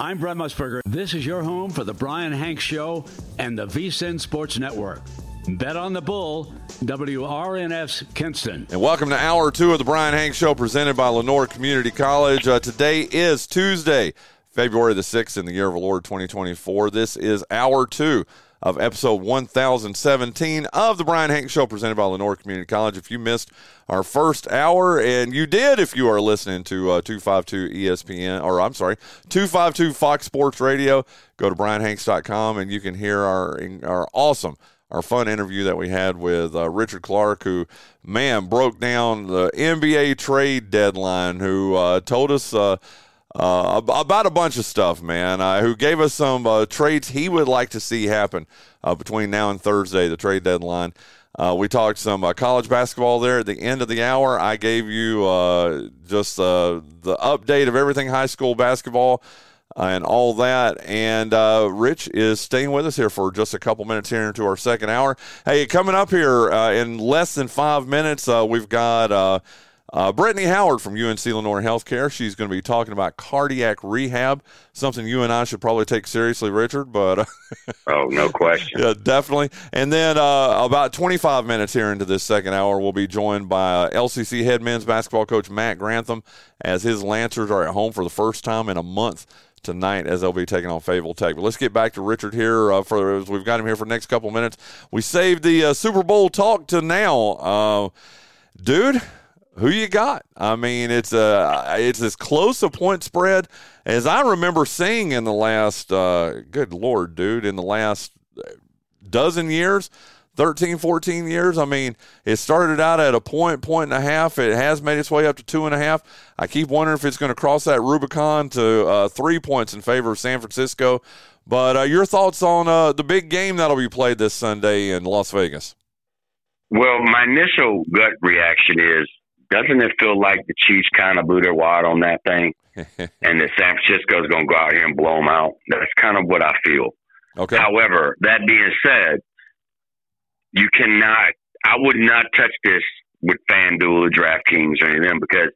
I'm Brent Musburger. This is your home for the Brian Hanks Show and the VSIN Sports Network. Bet on the Bull, WRNF's Kinston. And welcome to hour two of the Brian Hanks Show presented by Lenoir Community College. Uh, today is Tuesday, February the 6th in the year of the Lord 2024. This is hour two of episode 1017 of the Brian Hanks Show presented by Lenoir Community College. If you missed our first hour, and you did if you are listening to uh, 252 ESPN, or I'm sorry, 252 Fox Sports Radio, go to brianhanks.com and you can hear our, our awesome our fun interview that we had with uh, Richard Clark, who, man, broke down the NBA trade deadline, who uh, told us uh, uh, about a bunch of stuff, man. Uh, who gave us some uh, trades he would like to see happen uh, between now and Thursday, the trade deadline. Uh, we talked some uh, college basketball there at the end of the hour. I gave you just the update of everything high school basketball and all that. And Rich is staying with us here for just a couple minutes here into our second hour. Hey, coming up here in less than five minutes, we've got. Uh, Brittney Howard from UNC Lenoir Healthcare. She's going to be talking about cardiac rehab, something you and I should probably take seriously, Richard. But oh, no question. yeah, definitely. And then uh, about 25 minutes here into this second hour, we'll be joined by uh, LCC head men's basketball coach Matt Grantham as his Lancers are at home for the first time in a month tonight as they'll be taking on Fayetteville Tech. But let's get back to Richard here. Uh, for we've got him here for the next couple minutes. We saved the uh, Super Bowl talk to now, uh, dude who you got? I mean, it's a it's as close a point spread as I remember seeing in the last. Uh, good lord, dude, in the last dozen years. 13, 14 years. I mean, it started out at a point, point and a half. It has made its way up to two and a half. I keep wondering if it's going to cross that Rubicon to uh, three points in favor of San Francisco. But uh, your thoughts on uh, the big game that'll be played this Sunday in Las Vegas? Well, my initial gut reaction is doesn't it feel like the Chiefs kind of blew their wad on that thing, and that San Francisco is going to go out here and blow them out? That's kind of what I feel. Okay. However, that being said, you cannot. I would not touch this with FanDuel or DraftKings or anything because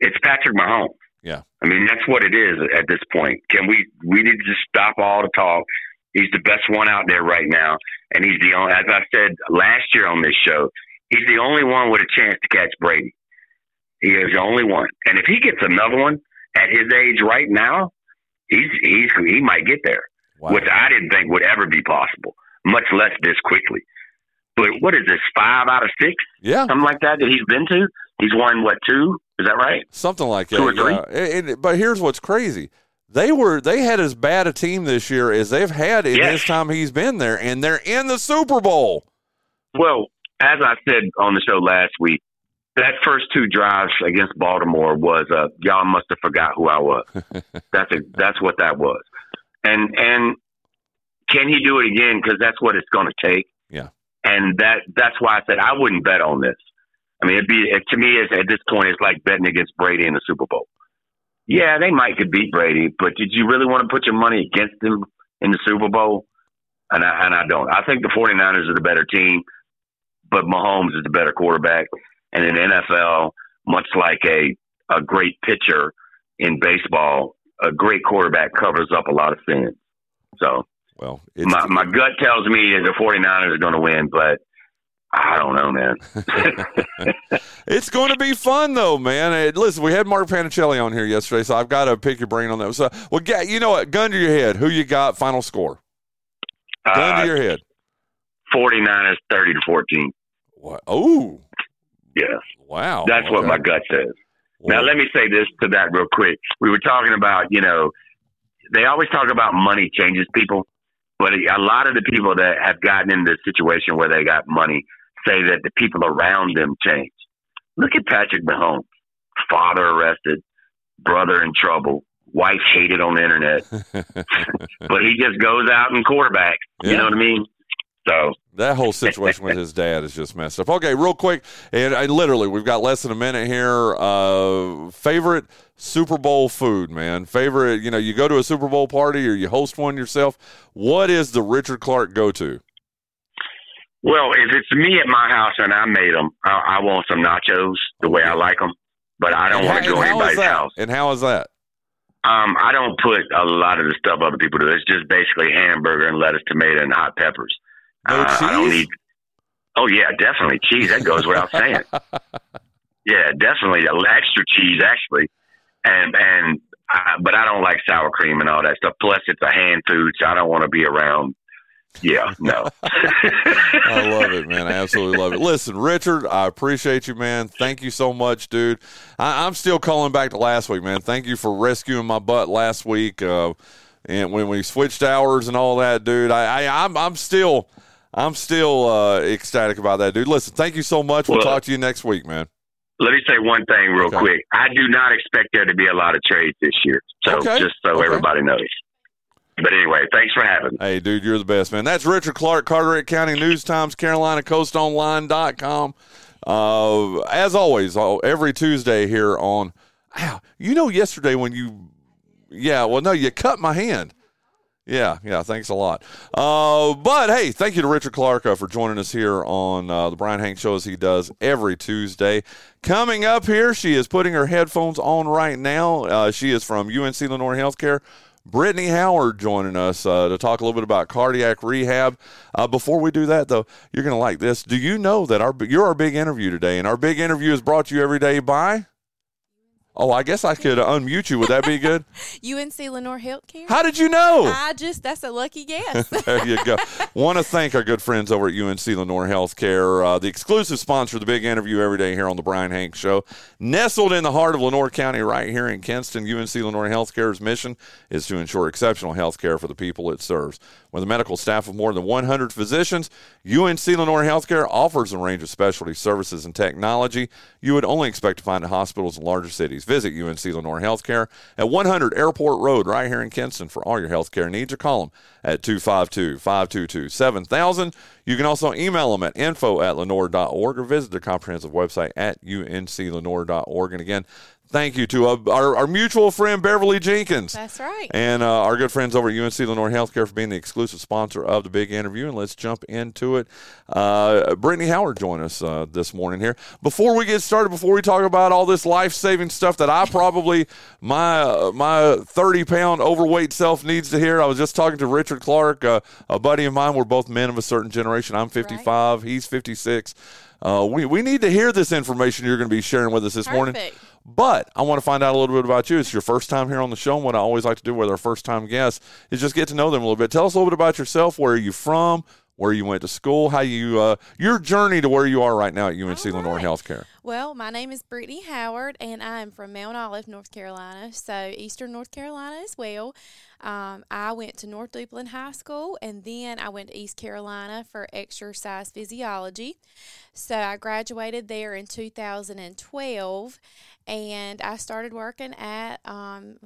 it's Patrick Mahomes. Yeah. I mean, that's what it is at this point. Can we? We need to just stop all the talk. He's the best one out there right now, and he's the only. As I said last year on this show, He's the only one with a chance to catch Brady. He is the only one. And if he gets another one at his age right now, he's he's he might get there, wow. which I didn't think would ever be possible, much less this quickly. But what is this? Five out of six? Yeah, something like that that he's been to. He's won what two? Is that right? Something like that. Two or three. Yeah. And, and, but here's what's crazy. They were they had as bad a team this year as they've had in yes. his time he's been there, and they're in the Super Bowl. Well, as I said on the show last week, that first two drives against Baltimore was uh, y'all must have forgot who I was. that's a, that's what that was. And and can he do it again? Because that's what it's going to take. Yeah. And that that's why I said I wouldn't bet on this. I mean, it'd be it, to me at this point it's like betting against Brady in the Super Bowl. Yeah, they might could beat Brady, but did you really want to put your money against them in the Super Bowl? And I, and I don't. I think the 49ers are the better team but Mahomes is the better quarterback. And in NFL, much like a a great pitcher in baseball, a great quarterback covers up a lot of sins. So, well, my my gut tells me that the 49ers are going to win, but I don't know, man. it's going to be fun, though, man. Listen, we had Mark Panicelli on here yesterday, so I've got to pick your brain on that. So, well, you know what? Gun to your head. Who you got? Final score. Gun uh, to your head. 49ers 30 to 14. What? Oh, yes. Wow. That's okay. what my gut says. Now, let me say this to that real quick. We were talking about, you know, they always talk about money changes people, but a lot of the people that have gotten in the situation where they got money say that the people around them change. Look at Patrick Mahomes, father arrested, brother in trouble, wife hated on the internet, but he just goes out and quarterbacks. Yeah. You know what I mean? So that whole situation with his dad is just messed up. Okay, real quick, and I, literally, we've got less than a minute here. Uh, favorite Super Bowl food, man. Favorite, you know, you go to a Super Bowl party or you host one yourself. What is the Richard Clark go to? Well, if it's me at my house and I made them, I, I want some nachos the way I like them, but I don't want to go anybody's house. And how is that? Um, I don't put a lot of the stuff other people do. It's just basically hamburger and lettuce, tomato, and hot peppers. No Uh, I don't need. Oh yeah, definitely cheese. That goes without saying. Yeah, definitely extra cheese actually, and and I, but I don't like sour cream and all that stuff. Plus, it's a hand food, so I don't want to be around. Yeah, no. I love it, man. I absolutely love it. Listen, Richard, I appreciate you, man. Thank you so much, dude. I, I'm still calling back to last week, man. Thank you for rescuing my butt last week. Uh, and when we switched hours and all that, dude, I, I I'm I'm still I'm still uh, ecstatic about that, dude. Listen, thank you so much. We'll Well- talk to you next week, man. Let me say one thing real Okay. quick. I do not expect there to be a lot of trades this year. So Okay. just so Okay. everybody knows. But anyway, thanks for having me. Hey, dude, you're the best, man. That's Richard Clark, Carteret County News Times, Carolina Coast Online.com. Uh, as always, uh, every Tuesday here on. You know, yesterday when you. Yeah, well, no, you cut my hand. Yeah, yeah, thanks a lot. Uh, but hey, thank you to Richard Clark uh, for joining us here on uh, the Brian Hank Show as he does every Tuesday. Coming up here, she is putting her headphones on right now. Uh, she is from UNC Lenoir Healthcare. Brittney Howard joining us uh, to talk a little bit about cardiac rehab. Uh, before we do that, though, you're going to like this. Do you know that our you're our big interview today, and our big interview is brought to you every day by? Oh, I guess I could unmute you. Would that be good? UNC Lenoir Healthcare. How did you know? I just that's a lucky guess. there you go. Want to thank our good friends over at UNC Lenoir Healthcare, uh, the exclusive sponsor of the big interview every day here on the Brian Hank Show. Nestled in the heart of Lenoir County, right here in Kinston, UNC Lenoir Healthcare's mission is to ensure exceptional health care for the people it serves. With a medical staff of more than 100 physicians, UNC Lenoir Healthcare offers a range of specialty services and technology you would only expect to find in hospitals in larger cities. Visit UNC Lenoir Healthcare at 100 Airport Road right here in Kinston for all your healthcare needs or call them at 252 522 7000. You can also email them at info at lenoir.org or visit their comprehensive website at unclenoir.org. And again, thank you to uh, our, our mutual friend Beverly Jenkins. That's right. And uh, our good friends over at UNC Lenoir Healthcare for being the exclusive sponsor of the big interview. And let's jump into it. Uh, Brittney Howard joined us uh, this morning here. Before we get started, before we talk about all this life saving stuff that I probably my uh, my thirty pound overweight self needs to hear, I was just talking to Richard Clark, uh, a buddy of mine. We're both men of a certain generation. I'm 55. He's 56. Uh, we, we need to hear this information you're going to be sharing with us this morning. But I want to find out a little bit about you. It's your first time here on the show. And what I always like to do with our first time guests is just get to know them a little bit. Tell us a little bit about yourself. Where are you from? Where you went to school? How you uh, your journey to where you are right now at UNC All Lenoir. Healthcare. Well, my name is Brittney Howard, and I am from Mount Olive, North Carolina, so Eastern North Carolina as well. Um, I went to North Duplin High School, and then I went to East Carolina for exercise physiology. So I graduated there in 2012, and I started working at um,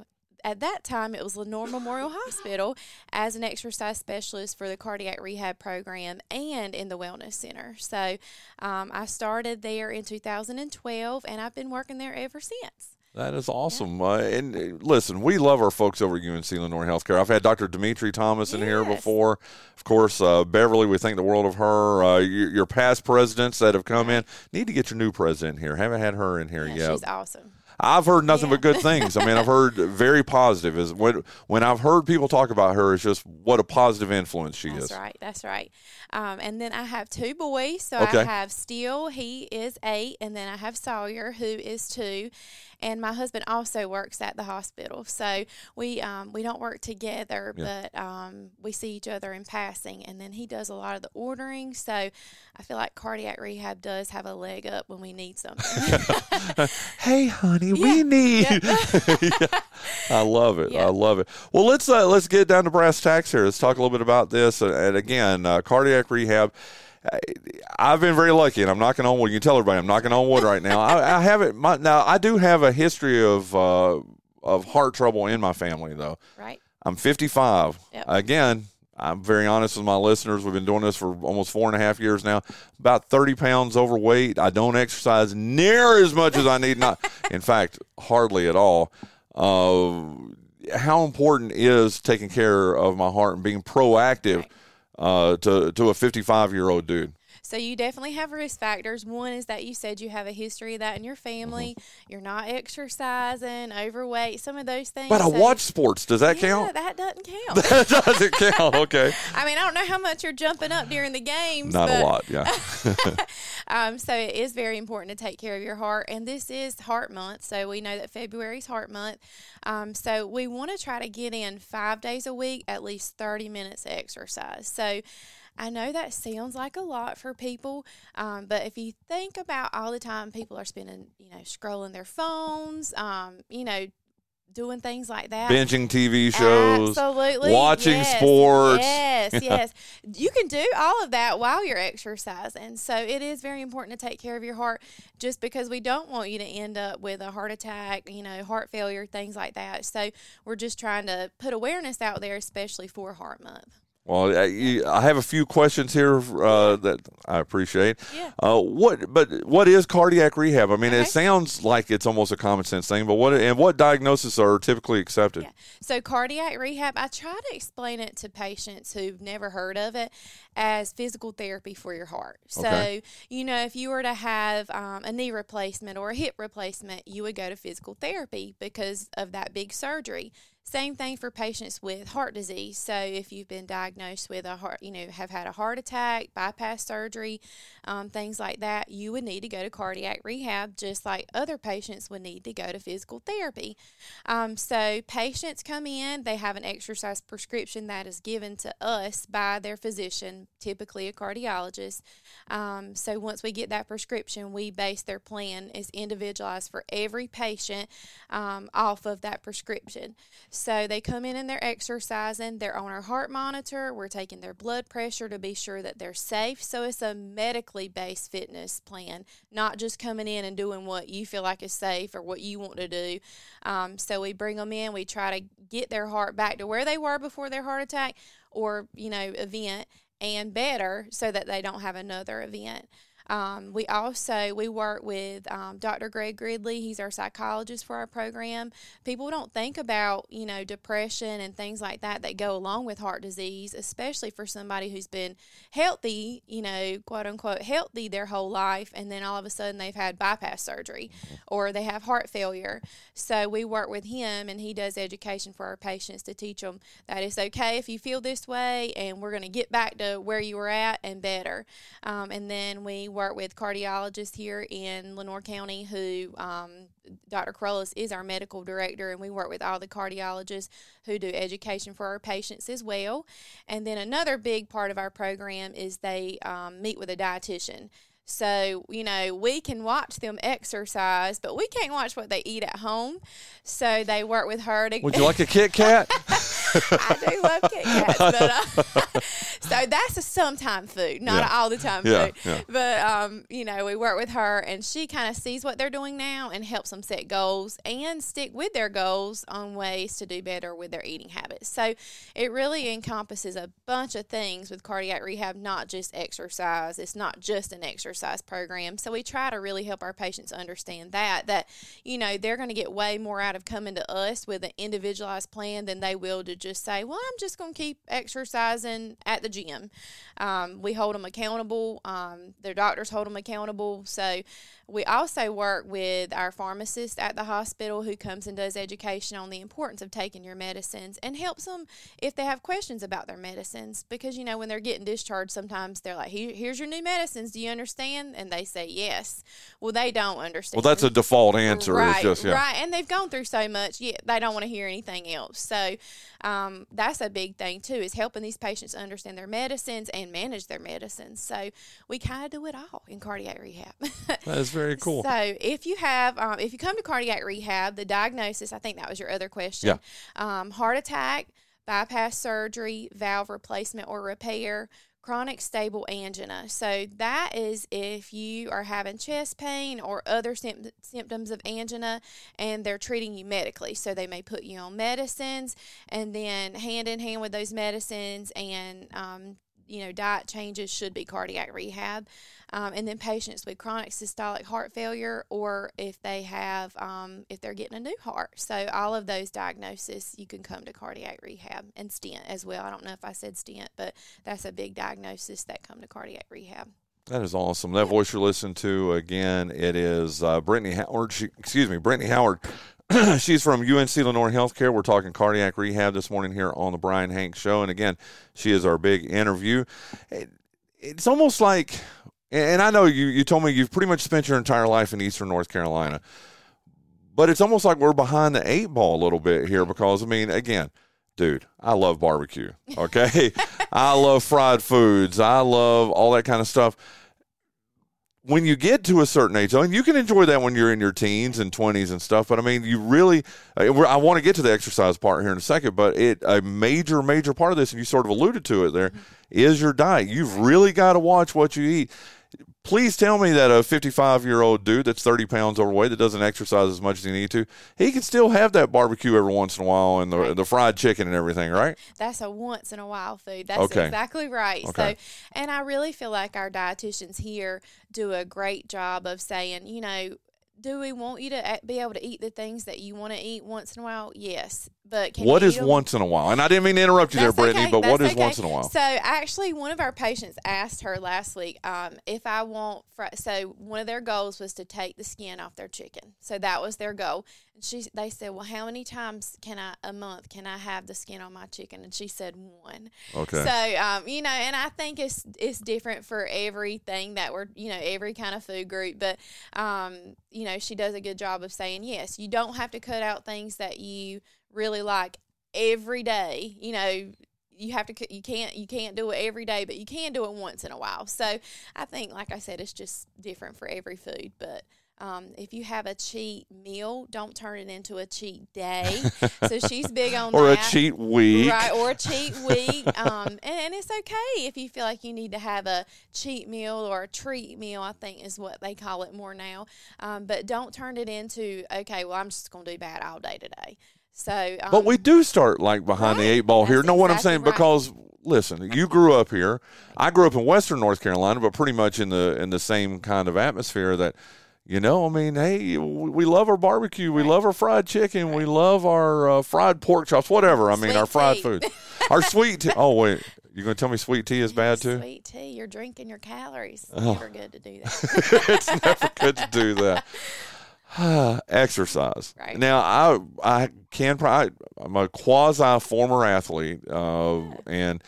at that time it was Lenoir Memorial Hospital as an exercise specialist for the cardiac rehab program and in the wellness center. So um, I started there in 2012 and I've been working there ever since. That is awesome. Uh, and uh, listen, we love our folks over at UNC Lenoir Healthcare. I've had Dr. Dimitri Thomas in here before. Of course, uh, Beverly, we think the world of her. Uh, your, your past presidents that have come in. Need to get your new president here. Haven't had her in here Yeah, yet. She's awesome. I've heard nothing Yeah. but good things. I mean, I've heard very positive. Is when when I've heard people talk about her, it's just what a positive influence she That's is. right. That's right. Um, and then I have two boys. So Okay. I have Steele, he is eight, and then I have Sawyer, who is two. And my husband also works at the hospital. So we um, we don't work together, Yeah. but um, we see each other in passing. And then he does a lot of the ordering. So I feel like cardiac rehab does have a leg up when we need something. Hey, honey, Yeah. we need. Yeah. I love it. Yeah. I love it. Well, let's uh, let's get down to brass tacks here. Let's talk a little bit about this. And again, uh, cardiac rehab. I've been very lucky, and I'm knocking on wood. You can tell everybody I'm knocking on wood right now. I, I have it. My, now I do have a history of uh, of heart trouble in my family, though. right? I'm 55. Yep. Again, I'm very honest with my listeners. We've been doing this for almost four and a half years now. About 30 pounds overweight. I don't exercise near as much as I need. Not, in fact, hardly at all. Uh, how important is taking care of my heart and being proactive uh, to to a 55 year old dude? So you definitely have risk factors. One is that you said you have a history of that in your family. Mm-hmm. You're not exercising, overweight, some of those things. But I So- watch sports. Does that yeah, count? that doesn't count. That doesn't count. Okay. I mean, I don't know how much you're jumping up during the games. Not a lot. Yeah. Um, so it is very important to take care of your heart, and this is Heart Month. So we know that February is Heart Month. Um, so we want to try to get in five days a week, at least thirty minutes exercise. So. I know that sounds like a lot for people, um, but if you think about all the time people are spending, you know, scrolling their phones, um, you know, doing things like that, Binging TV shows. Absolutely. watching yes, sports. Yes, yes. You can do all of that while you're exercising. So it is very important to take care of your heart just because we don't want you to end up with a heart attack, you know, heart failure, things like that. So we're just trying to put awareness out there, especially for Heart Month. Well, I, have a few questions here uh, that I appreciate. Yeah. Uh, what, but what is cardiac rehab? I mean, Okay. it sounds like it's almost a common sense thing, but what and what diagnoses are typically accepted? Yeah. So cardiac rehab, I try to explain it to patients who've never heard of it as physical therapy for your heart. So, Okay. you know, if you were to have um, a knee replacement or a hip replacement, you would go to physical therapy because of that big surgery. Same thing for patients with heart disease. So, if you've been diagnosed with a heart, you know, have had a heart attack, bypass surgery, um, things like that, you would need to go to cardiac rehab, just like other patients would need to go to physical therapy. Um, so patients come in, they have an exercise prescription that is given to us by their physician, typically a cardiologist. Um, so once we get that prescription, we base their plan is individualized for every patient um, off of that prescription. So they come in and they're exercising, they're on our heart monitor, we're taking their blood pressure to be sure that they're safe. So it's a medically based fitness plan, not just coming in and doing what you feel like is safe or what you want to do. Um, so we bring them in, we try to get their heart back to where they were before their heart attack or, you know, event and better so that they don't have another event. Um, we also we work with um, Dr. Greg Gridley. He's our psychologist for our program. People don't think about you know depression and things like that that go along with heart disease, especially for somebody who's been healthy, you know, quote unquote healthy their whole life, and then all of a sudden they've had bypass surgery or they have heart failure. So we work with him, and he does education for our patients to teach them that it's okay if you feel this way, and we're going to get back to where you were at and better. Um, and then we work with cardiologists here in Lenoir County who um, Dr. Crollis is our medical director, and we work with all the cardiologists who do education for our patients as well. And then another big part of our program is they um, meet with a dietitian. So, you know, we can watch them exercise, but we can't watch what they eat at home. So they work with her to. Would you like a Kit Kat? I do love Kit Kats, but uh, so that's a sometime food, not Yeah. all the time Yeah, food. yeah. But um, you know, we work with her, and she kind of sees what they're doing now and helps them set goals and stick with their goals on ways to do better with their eating habits. So it really encompasses a bunch of things with cardiac rehab, not just exercise. It's not just an exercise program. So we try to really help our patients understand that that you know they're going to get way more out of coming to us with an individualized plan than they will to just say, "Well, I'm just going to keep exercising at the gym." Um, we hold them accountable. Um, their doctors hold them accountable. So we also work with our pharmacist at the hospital who comes and does education on the importance of taking your medicines and helps them if they have questions about their medicines. Because, you know, when they're getting discharged, sometimes they're like, Here, here's your new medicines. Do you understand? And they say yes. Well, they don't understand. well, that's a default answer. Right, it's just yeah. right, and they've gone through so much, yeah, they don't want to hear anything else. So, um, that's a big thing too, is helping these patients understand their medicines and manage their medicines. So, we kind of do it all in cardiac rehab. That is very cool. So, if you have, um, if you come to cardiac rehab, the diagnosis, I think that was your other question. Um, heart attack, bypass surgery, valve replacement or repair, chronic stable angina. So, that is if you are having chest pain or other symp- symptoms of angina and they're treating you medically. So, they may put you on medicines and then hand in hand with those medicines and, um, you know, diet changes should be cardiac rehab. Um, and then patients with chronic systolic heart failure, or if they have, um, if they're getting a new heart. So all of those diagnoses, you can come to cardiac rehab and stent as well. I don't know if I said stent, but that's a big diagnosis that come to cardiac rehab. That is awesome. That voice you're listening to again, it is uh, Brittney Howard. She, excuse me, Brittney Howard. She's from UNC Lenoir Healthcare. We're talking cardiac rehab this morning here on the Brian Hank Show, and again, she is our big interview. It, it's almost like, and I know you, you told me you've pretty much spent your entire life in Eastern North Carolina, but it's almost like we're behind the eight ball a little bit here because I mean, again, dude, I love barbecue. Okay. I love fried foods. I love all that kind of stuff. When you get to a certain age, and you can enjoy that when you're in your teens and 20s and stuff, but I mean, you really, I want to get to the exercise part here in a second, but it, a major, major part of this, and you sort of alluded to it there, mm-hmm. your diet. You've really got to watch what you eat please tell me that a 55 year old dude that's 30 pounds overweight that doesn't exercise as much as he need to he can still have that barbecue every once in a while and the, right. the fried chicken and everything right that's a once in a while food that's okay. exactly right okay. so and i really feel like our dietitians here do a great job of saying you know do we want you to be able to eat the things that you want to eat once in a while? Yes, but what is once in a while? And I didn't mean to interrupt you That's there, Brittney, okay. but That's what is okay. once in a while? So actually, one of our patients asked her last week um, if I want. Fr- so one of their goals was to take the skin off their chicken. So that was their goal. And she, they said, well, how many times can I a month can I have the skin on my chicken? And she said one. Okay. So um, you know, and I think it's it's different for everything that we're you know every kind of food group, but um, you know, she does a good job of saying yes. You don't have to cut out things that you really like every day. You know, you have to you can't you can't do it every day but you can do it once in a while so i think like i said it's just different for every food but um, if you have a cheat meal, don't turn it into a cheat day. so she's big on or that. a cheat week, right? Or a cheat week. Um, and, and, it's okay if you feel like you need to have a cheat meal or a treat meal. I think is what they call it more now. Um, but don't turn it into okay. Well, I'm just going to do bad all day today. So, um, but we do start like behind right. the eight ball here. Know exactly what I'm saying? Right. Because listen, you grew up here. I grew up in Western North Carolina, but pretty much in the in the same kind of atmosphere that you know, I mean, hey, we love our barbecue, we right. love our fried chicken, we love our uh, fried pork chops, whatever. I mean, sweet our fried tea. food, our sweet tea. Oh wait, you're going to tell me sweet tea is bad too? Sweet tea, you're drinking your calories. It's oh. never good to do that. it's never good to do that. Exercise. Right. Now, I I can probably I'm a quasi former athlete, uh, and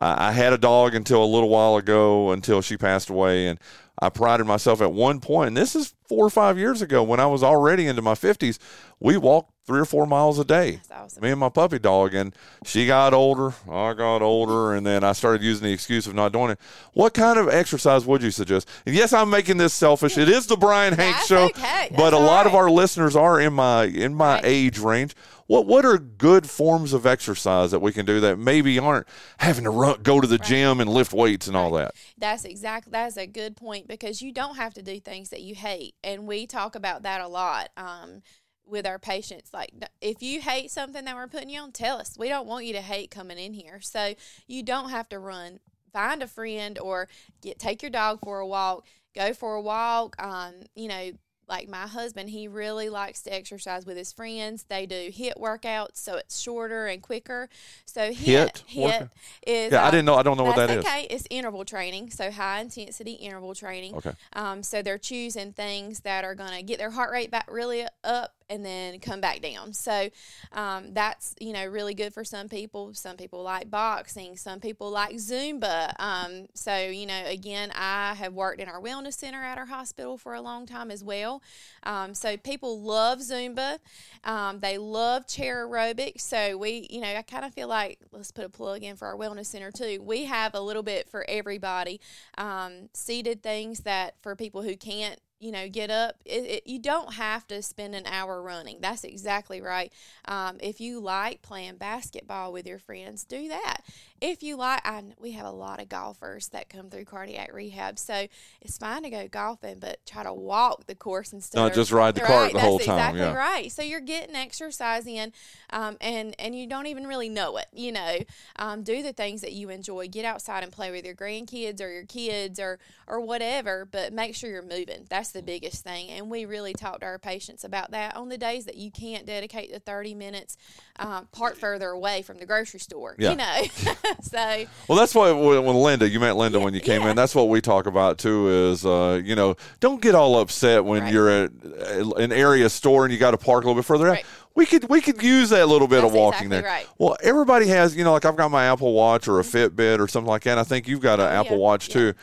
I, I had a dog until a little while ago, until she passed away, and I prided myself at one point, and this is four or five years ago when I was already into my 50s, we walked three or four miles a day. Awesome. Me and my puppy dog, and she got older, I got older, and then I started using the excuse of not doing it. What kind of exercise would you suggest? And yes, I'm making this selfish. It is the Brian Hanks show, okay. but a lot right. of our listeners are in my in my right. age range. What what are good forms of exercise that we can do that maybe aren't having to run, go to the right. gym and lift weights and all that? That's exactly that's a good point because you don't have to do things that you hate, and we talk about that a lot. Um, with our patients. Like, if you hate something that we're putting you on, tell us. We don't want you to hate coming in here. So you don't have to run. Find a friend or get take your dog for a walk. Go for a walk. Um, you know, like my husband, he really likes to exercise with his friends. They do HIIT workouts, so it's shorter and quicker. So hit HIIT, is yeah. I didn't know. I don't know what that okay. is. Okay, it's interval training, so high intensity interval training. Okay. Um, so they're choosing things that are going to get their heart rate back really up and then come back down. So um, that's you know really good for some people. Some people like boxing. Some people like Zumba. Um, so you know again, I have worked in our wellness center at our hospital for a long time as well. Um, so people love Zumba. Um, they love chair aerobics. So we you know I kind of feel like let's put a plug in for our wellness center too. We have a little bit for everybody. Um, seated things that for people who can't you know, get up. It, it, you don't have to spend an hour running. That's exactly right. Um, if you like playing basketball with your friends, do that. If you like, I, we have a lot of golfers that come through cardiac rehab, so it's fine to go golfing, but try to walk the course instead. Not just ride the right, cart the whole time. Exactly yeah. right. So you're getting exercise in, um, and and you don't even really know it. You know, um, do the things that you enjoy. Get outside and play with your grandkids or your kids or or whatever, but make sure you're moving. That's that's the biggest thing. And we really talk to our patients about that on the days that you can't dedicate the 30 minutes, um, park further away from the grocery store, Yeah. you know. so, Well, that's why when Linda, you met Linda when you came Yeah. in. That's what we talk about too. Is uh, you know, don't get all upset when Right. you're at uh, an area store and you got to park a little bit further out. Right. We could we could use that little bit of walking exactly there. right. Well, everybody has you know, like I've got my Apple Watch or a Fitbit or something like that. I think you've got an Oh, yeah. Apple Watch Yeah. too.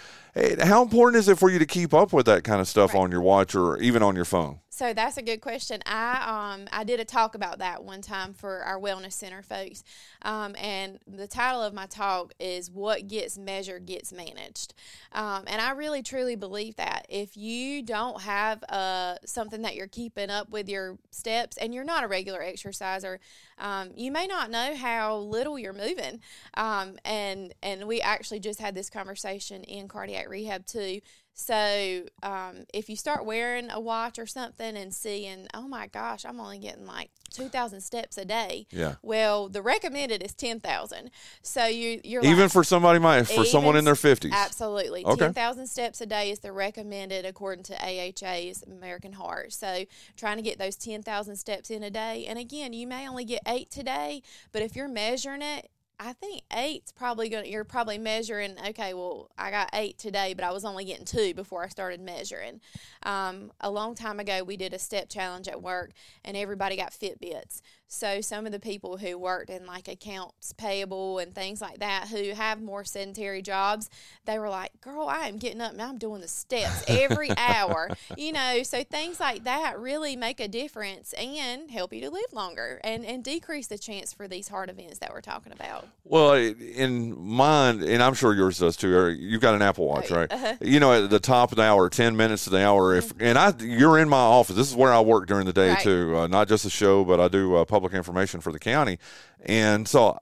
How important is it for you to keep up with that kind of stuff Right. on your watch or even on your phone? So that's a good question. I um I did a talk about that one time for our wellness center folks, um, and the title of my talk is "What Gets Measured Gets Managed," um, and I really truly believe that if you don't have uh something that you're keeping up with your steps, and you're not a regular exerciser, um, you may not know how little you're moving, um, and and we actually just had this conversation in cardiac rehab too. So um, if you start wearing a watch or something and seeing, oh my gosh, I'm only getting like two thousand steps a day. Yeah. Well, the recommended is ten thousand. So you you're Even like, for somebody my for someone in their fifties. Absolutely. Okay. 10,000 steps a day is the recommended according to AHA's American Heart. So trying to get those 10,000 steps in a day. And again, you may only get eight today, but if you're measuring it, I think eight's probably going to, you're probably measuring, okay, well, I got eight today, but I was only getting two before I started measuring. Um, a long time ago, we did a step challenge at work and everybody got Fitbits. So some of the people who worked in like accounts payable and things like that who have more sedentary jobs, they were like, "Girl, I am getting up and I'm doing the steps every hour." You know, so things like that really make a difference and help you to live longer and and decrease the chance for these heart events that we're talking about. Well, in mine, and I'm sure yours does too. You've got an Apple Watch, Right. right? You know, at the top of the hour, ten minutes of the hour. If and I, you're in my office. This is where I work during the day Right. too. Uh, not just the show, but I do uh, public information for the county, and so.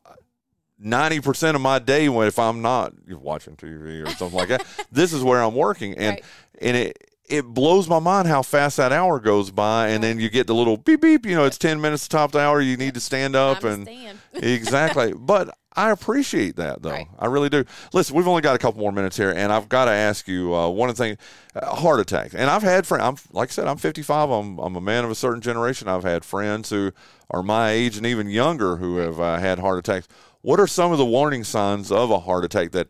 Ninety percent of my day, when if I'm not watching TV or something like that, this is where I'm working, and Right. and it it blows my mind how fast that hour goes by, and then you get the little beep beep. You know, it's ten minutes to top of the hour. You need to stand up to and stand. exactly. But I appreciate that, though. Right. I really do. Listen, we've only got a couple more minutes here, and I've got to ask you uh, one thing: uh, heart attacks. And I've had friends. I'm like I said, I'm 55. I'm I'm a man of a certain generation. I've had friends who are my age and even younger who have uh, had heart attacks. What are some of the warning signs of a heart attack that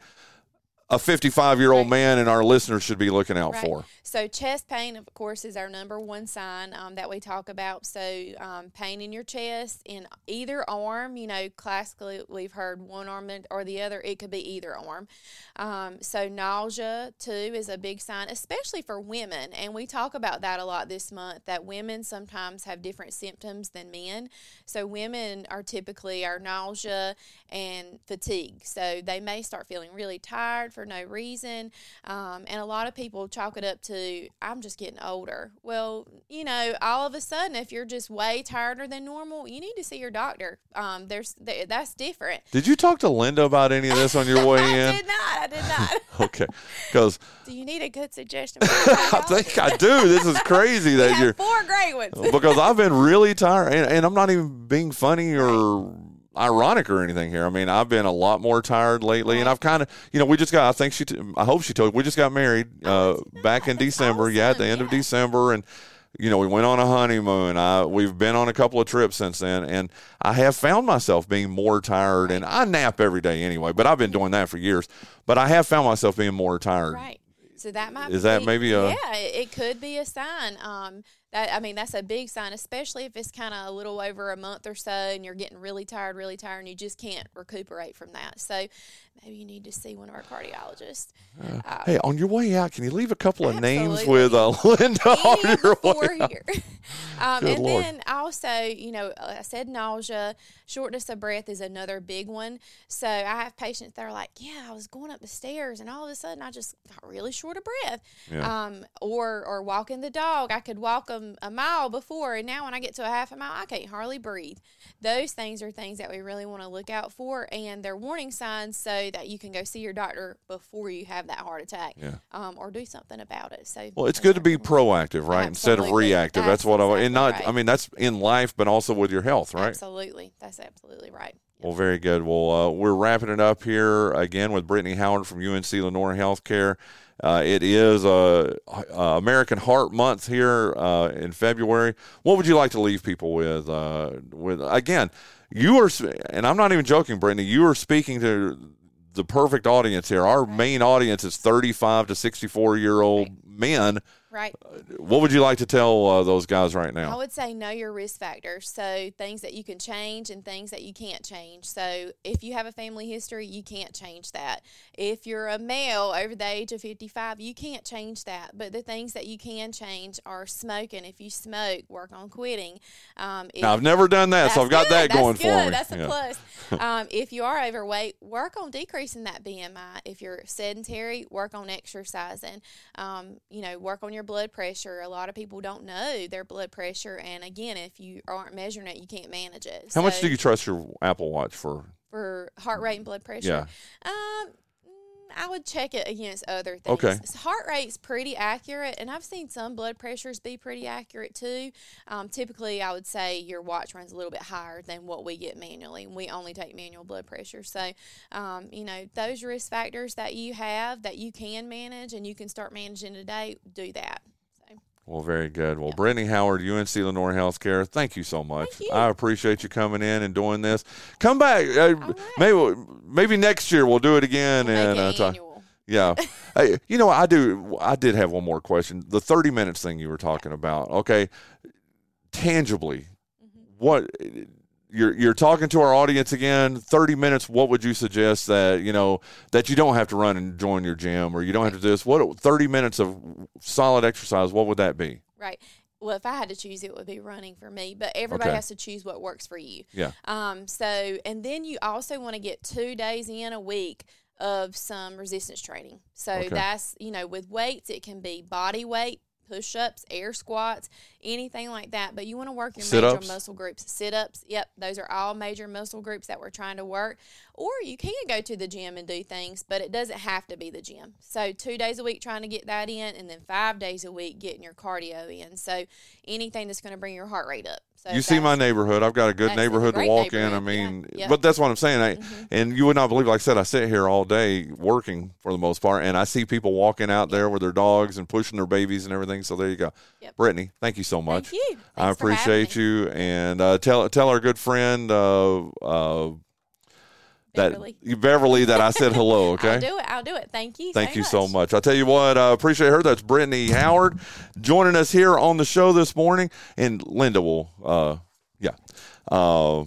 a 55 year old Right. man and our listeners should be looking out Right. for? So chest pain, of course, is our number one sign um, that we talk about. So um, pain in your chest in either arm. You know, classically we've heard one arm or the other. It could be either arm. Um, so nausea too is a big sign, especially for women. And we talk about that a lot this month. That women sometimes have different symptoms than men. So women are typically our nausea and fatigue. So they may start feeling really tired for no reason. Um, and a lot of people chalk it up to, I'm just getting older. Well, you know, all of a sudden, if you're just way tireder than normal, you need to see your doctor. Um, there's th- That's different. Did you talk to Linda about any of this on your way I in? I did not. I did not. Okay, because Do you need a good suggestion? I think I do. This is crazy that I you're four great ones. because I've been really tired, and, and I'm not even being funny or ironic or anything here. I mean, I've been a lot more tired lately, and I've kind of, you know, we just got. I think she, t- I hope she told. We just got married uh, back in December. Yeah, at the end of. December, and you know, we went on a honeymoon. I we've been on a couple of trips since then, and I have found myself being more tired. And I nap every day anyway, but I've been doing that for years. But I have found myself being more tired. Right. So that might Is that maybe a- yeah? It, it could be a sign. Um, that I mean, that's a big sign, especially if it's kind of a little over a month or so, and you're getting really tired, really tired, and you just can't recuperate from that. So maybe you need to see one of our cardiologists. Uh, Hey, on your way out, can you leave a couple of names with uh, Linda on your way? out? here. um, and Lord. then also, you know, uh, I said nausea, shortness of breath is another big one. So I have patients that are like, "Yeah, I was going up the stairs, and all of a sudden I just got really short of breath." Yeah. Um, or or walking the dog, I could walk them a mile before, and now when I get to a half a mile, I can't hardly breathe. Those things are things that we really want to look out for, and they're warning signs so that you can go see your doctor before you have that heart attack, Yeah. um, or do something about it. So Well, it's good to be proactive, right, instead of reactive. That's, That's what I and not. right. I mean, that's in life, but also with your health, right? Absolutely, that's absolutely right. Well, very good. Well, uh, we're wrapping it up here again with Brittney Howard from UNC Lenoir Healthcare. Uh, it is uh, uh, American Heart Month here uh, in February. What would you like to leave people with? Uh, with again, you are, and I'm not even joking, Brittney. You are speaking to the perfect audience here. Our main audience is 35 to 64 year old men Right. what would you like to tell uh, those guys right now? I would say know your risk factors. So things that you can change and things that you can't change. So if you have a family history, you can't change that. If you're a male over the age of 55, you can't change that. But the things that you can change are smoking. If you smoke, work on quitting. Um, if, Now, I've never done that, so I've got good. that going That's for me. That's a Yeah. plus. um, if you are overweight, work on decreasing that BMI. If you're sedentary, work on exercising. Um, you know, work on your blood pressure. A lot of people don't know their blood pressure, and again, if you aren't measuring it, you can't manage it. How much do you trust your Apple Watch for? for heart rate and blood pressure? Yeah. Um, I would check it against other things. Okay. So heart rate's pretty accurate, and I've seen some blood pressures be pretty accurate too. Um, typically, I would say your watch runs a little bit higher than what we get manually. We only take manual blood pressure. So, um, you know, those risk factors that you have that you can manage and you can start managing today, do that. Well, very good. Well, Brittney Howard, UNC Lenoir Healthcare, thank you so much. You. I appreciate you coming in and doing this. Come back. Uh, right. Maybe maybe next year we'll do it again. we'll and make uh, it talk-. Yeah. hey, you know, I do. I did have one more question. The 30 minutes thing you were talking about. Okay. Tangibly, Mm-hmm. what you're you're talking to our audience again 30 minutes what would you suggest that you know that you don't have to run and join your gym or you don't have to do this what 30 minutes of solid exercise what would that be Right. Well, if I had to choose, it would be running for me. But everybody Okay. has to choose what works for you. Yeah. Um. So, and then you also want to get two days in a week of some resistance training. So Okay. that's you know with weights, it can be body weight, push ups, air squats, anything like that. But you want to work your Sit-ups? major muscle groups. Sit ups. Yep, those are all major muscle groups that we're trying to work. Or you can go to the gym and do things, but it doesn't have to be the gym. So two days a week trying to get that in, and then five days a week getting your cardio in. So anything that's going to bring your heart rate up. So you see my neighborhood i've got a good that's a neighborhood to walk in i neighborhood, yeah. mean but that's what i'm saying I, Mhm. and you would not believe like i said i sit here all day working for the most part and i see people walking out there with their dogs and pushing their babies and everything so there you go Yep. brittney thank you so much Thank you. I Thanks having appreciate you, and uh, tell tell our good friend uh, uh. That Beverly that I said hello. Okay. I'll do it. I'll do it. Thank you. Thank you so much. I tell you what, I appreciate her. That's Brittney Howard joining us here on the show this morning, and Linda will, uh, yeah, uh,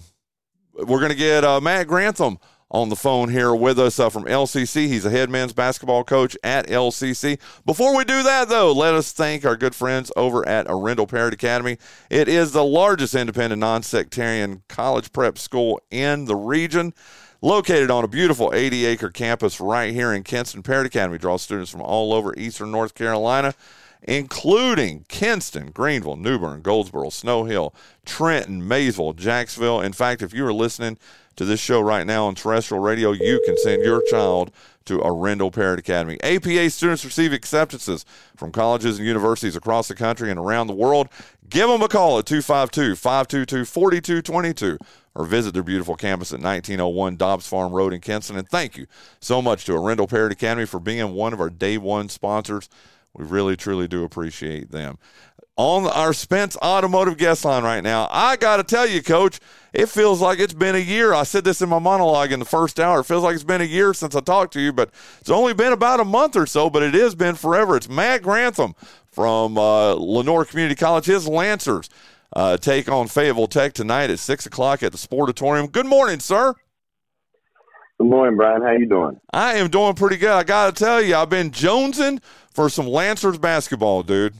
we're gonna get uh, Matt Grantham on the phone here with us uh, from LCC. He's a head men's basketball coach at LCC. Before we do that, though, let us thank our good friends over at Arendell Parrott Academy. It is the largest independent non-sectarian college prep school in the region. Located on a beautiful 80 acre campus right here in Kinston, Parrott Academy draws students from all over eastern North Carolina, including Kinston, Greenville, New Bern, Goldsboro, Snow Hill, Trenton, Maysville, Jacksonville. In fact, if you are listening to this show right now on terrestrial radio, you can send your child to Arendell Parrott Academy. APA students receive acceptances from colleges and universities across the country and around the world. Give them a call at 252 522 4222 or visit their beautiful campus at 1901 Dobbs Farm Road in Kinston. And thank you so much to Arendell Parrott Academy for being one of our day one sponsors. We really, truly do appreciate them. On our Spence Automotive guest line right now, I got to tell you, Coach, it feels like it's been a year. I said this in my monologue in the first hour. It feels like it's been a year since I talked to you, but it's only been about a month or so, but it has been forever. It's Matt Grantham from uh, Lenoir Community College. His Lancers uh, take on Fayetteville Tech tonight at 6 o'clock at the Sportatorium. Good morning, sir. Good morning, Brian. How you doing? I am doing pretty good. I got to tell you, I've been jonesing for some Lancers basketball, dude.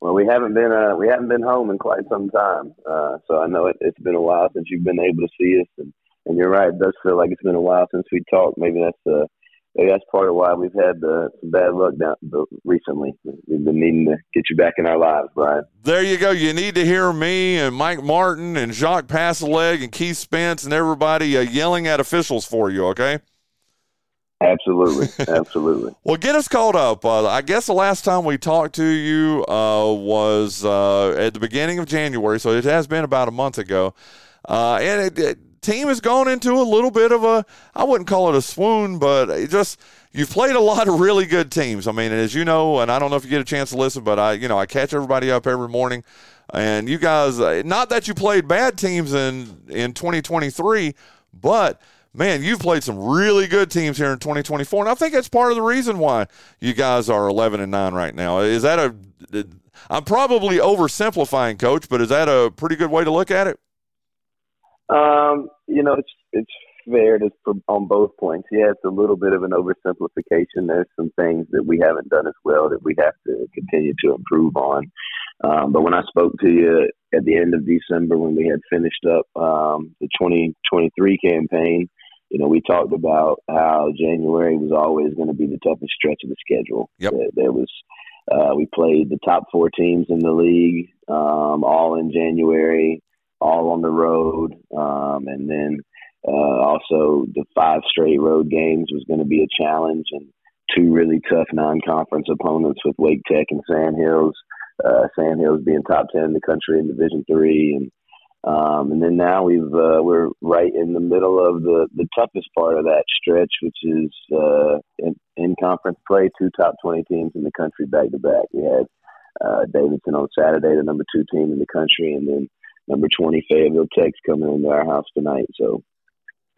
Well, we haven't been uh, we haven't been home in quite some time, uh, so I know it, it's been a while since you've been able to see us, and, and you're right, it does feel like it's been a while since we talked. Maybe that's uh, maybe that's part of why we've had uh, some bad luck down recently. We've been needing to get you back in our lives, Brian. There you go. You need to hear me and Mike Martin and Jacques Passaleg and Keith Spence and everybody uh, yelling at officials for you, okay? Absolutely, absolutely. Well, get us caught up. Uh, I guess the last time we talked to you uh, was uh, at the beginning of January, so it has been about a month ago. Uh, and it, it, team has gone into a little bit of a I wouldn't call it a swoon, but it just you've played a lot of really good teams. I mean, as you know, and I don't know if you get a chance to listen, but I you know I catch everybody up every morning, and you guys, uh, not that you played bad teams in in 2023, but man, you've played some really good teams here in 2024, and I think that's part of the reason why you guys are 11 and nine right now. Is that a? I'm probably oversimplifying, Coach, but is that a pretty good way to look at it? Um, you know, it's it's fair to on both points. Yeah, it's a little bit of an oversimplification. There's some things that we haven't done as well that we have to continue to improve on. Um, but when I spoke to you at the end of December when we had finished up um, the 2023 campaign, you know, we talked about how January was always going to be the toughest stretch of the schedule. Yep. There, there was, uh, we played the top four teams in the league, um, all in January, all on the road, um, and then uh, also the five straight road games was going to be a challenge, and two really tough non-conference opponents with Wake Tech and Sandhills. Uh, Sandhills being top ten in the country in Division Three, and um, and then now we've uh, we're right in the middle of the the toughest part of that stretch, which is uh, in, in conference play. Two top twenty teams in the country back to back. We had uh, Davidson on Saturday, the number two team in the country, and then number twenty Fayetteville Tech's coming into our house tonight. So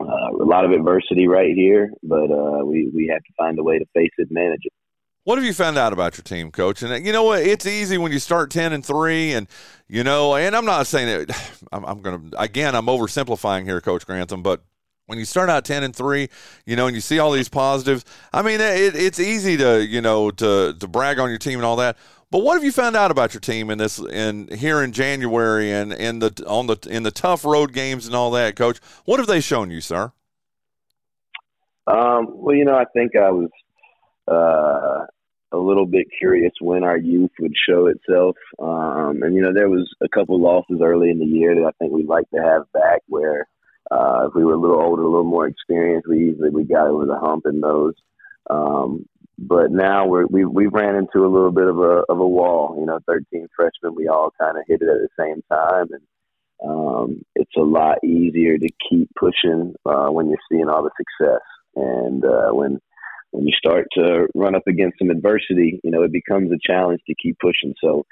uh, a lot of adversity right here, but uh, we we have to find a way to face it, and manage it. What have you found out about your team, coach? And you know what? It's easy when you start ten and three, and you know. And I'm not saying it. I'm, I'm going to again. I'm oversimplifying here, Coach Grantham, but when you start out 10 and 3 you know and you see all these positives i mean it, it's easy to you know to to brag on your team and all that but what have you found out about your team in this in here in january and in the on the in the tough road games and all that coach what have they shown you sir um, well you know i think i was uh, a little bit curious when our youth would show itself. Um, and you know, there was a couple losses early in the year that I think we'd like to have back. Where uh, if we were a little older, a little more experienced, we easily we got over the hump in those. Um, but now we're, we we ran into a little bit of a of a wall. You know, 13 freshmen, we all kind of hit it at the same time, and um, it's a lot easier to keep pushing uh, when you're seeing all the success. And uh, when when you start to run up against some adversity, you know, it becomes a challenge to keep pushing. So,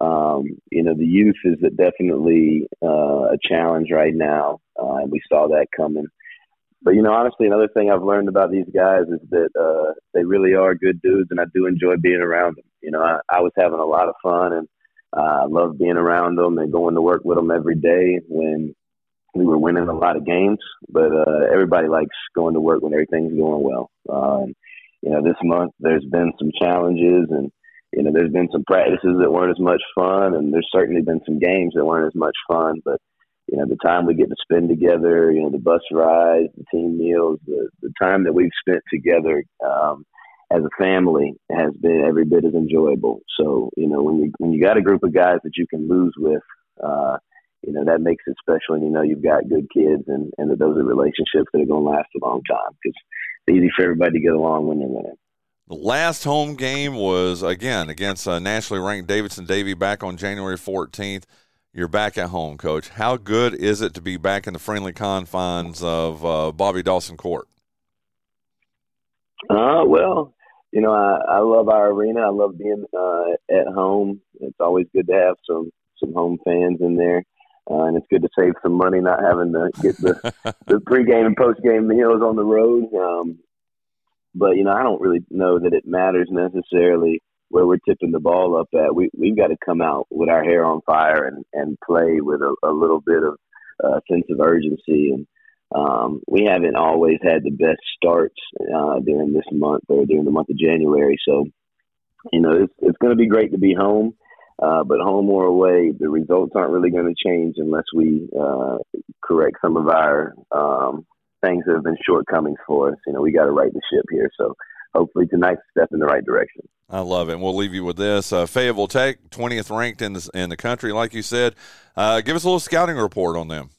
um, you know, the youth is definitely uh, a challenge right now, uh, and we saw that coming. But you know, honestly, another thing I've learned about these guys is that uh, they really are good dudes, and I do enjoy being around them. You know, I, I was having a lot of fun, and I love being around them and going to work with them every day when we were winning a lot of games. But uh, everybody likes going to work when everything's going well. Um, you know, this month there's been some challenges and, you know, there's been some practices that weren't as much fun and there's certainly been some games that weren't as much fun, but, you know, the time we get to spend together, you know, the bus rides, the team meals, the, the time that we've spent together, um, as a family has been every bit as enjoyable. So, you know, when you, when you got a group of guys that you can lose with, uh, you know, that makes it special. And you know, you've got good kids and, and that those are relationships that are going to last a long time because it's easy for everybody to get along when they're winning. The last home game was again against uh, nationally ranked Davidson Davie back on January 14th. You're back at home, Coach. How good is it to be back in the friendly confines of uh, Bobby Dawson Court? Uh, well, you know, I, I love our arena. I love being uh, at home. It's always good to have some some home fans in there. Uh, and it's good to save some money not having to get the the pregame and postgame meals on the road. Um, but you know, I don't really know that it matters necessarily where we're tipping the ball up at. We we've got to come out with our hair on fire and and play with a, a little bit of uh, sense of urgency. And um, we haven't always had the best starts uh, during this month or during the month of January. So you know, it's it's going to be great to be home. Uh, but home or away, the results aren't really going to change unless we uh, correct some of our um, things that have been shortcomings for us. You know, we got to right the ship here. So hopefully tonight's a step in the right direction. I love it. And we'll leave you with this. Uh, Fayetteville Tech, 20th ranked in the, in the country, like you said. Uh, give us a little scouting report on them.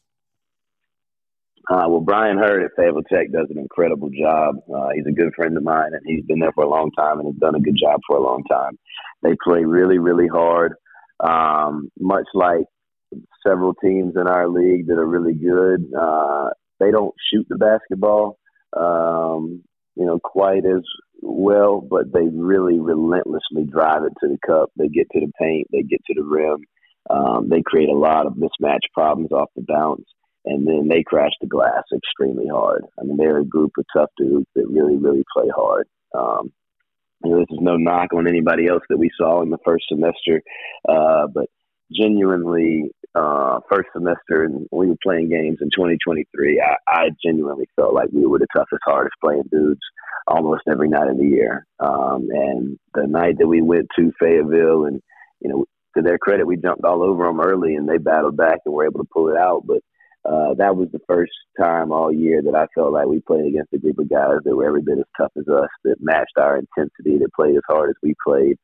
Uh, well, Brian Hurd at Fayetteville Tech does an incredible job. Uh, he's a good friend of mine, and he's been there for a long time and has done a good job for a long time. They play really, really hard, um, much like several teams in our league that are really good. Uh, they don't shoot the basketball, um, you know, quite as well, but they really relentlessly drive it to the cup. They get to the paint, they get to the rim. Um, they create a lot of mismatch problems off the bounce, and then they crash the glass extremely hard. I mean, they're a group of tough dudes that really, really play hard. Um, you know, this is no knock on anybody else that we saw in the first semester, uh, but genuinely, uh, first semester and we were playing games in 2023, I, I genuinely felt like we were the toughest, hardest playing dudes almost every night of the year. Um, and the night that we went to Fayetteville, and you know, to their credit, we jumped all over them early, and they battled back and were able to pull it out. But uh, that was the first time all year that I felt like we played against a group of guys that were every bit as tough as us, that matched our intensity, that played as hard as we played.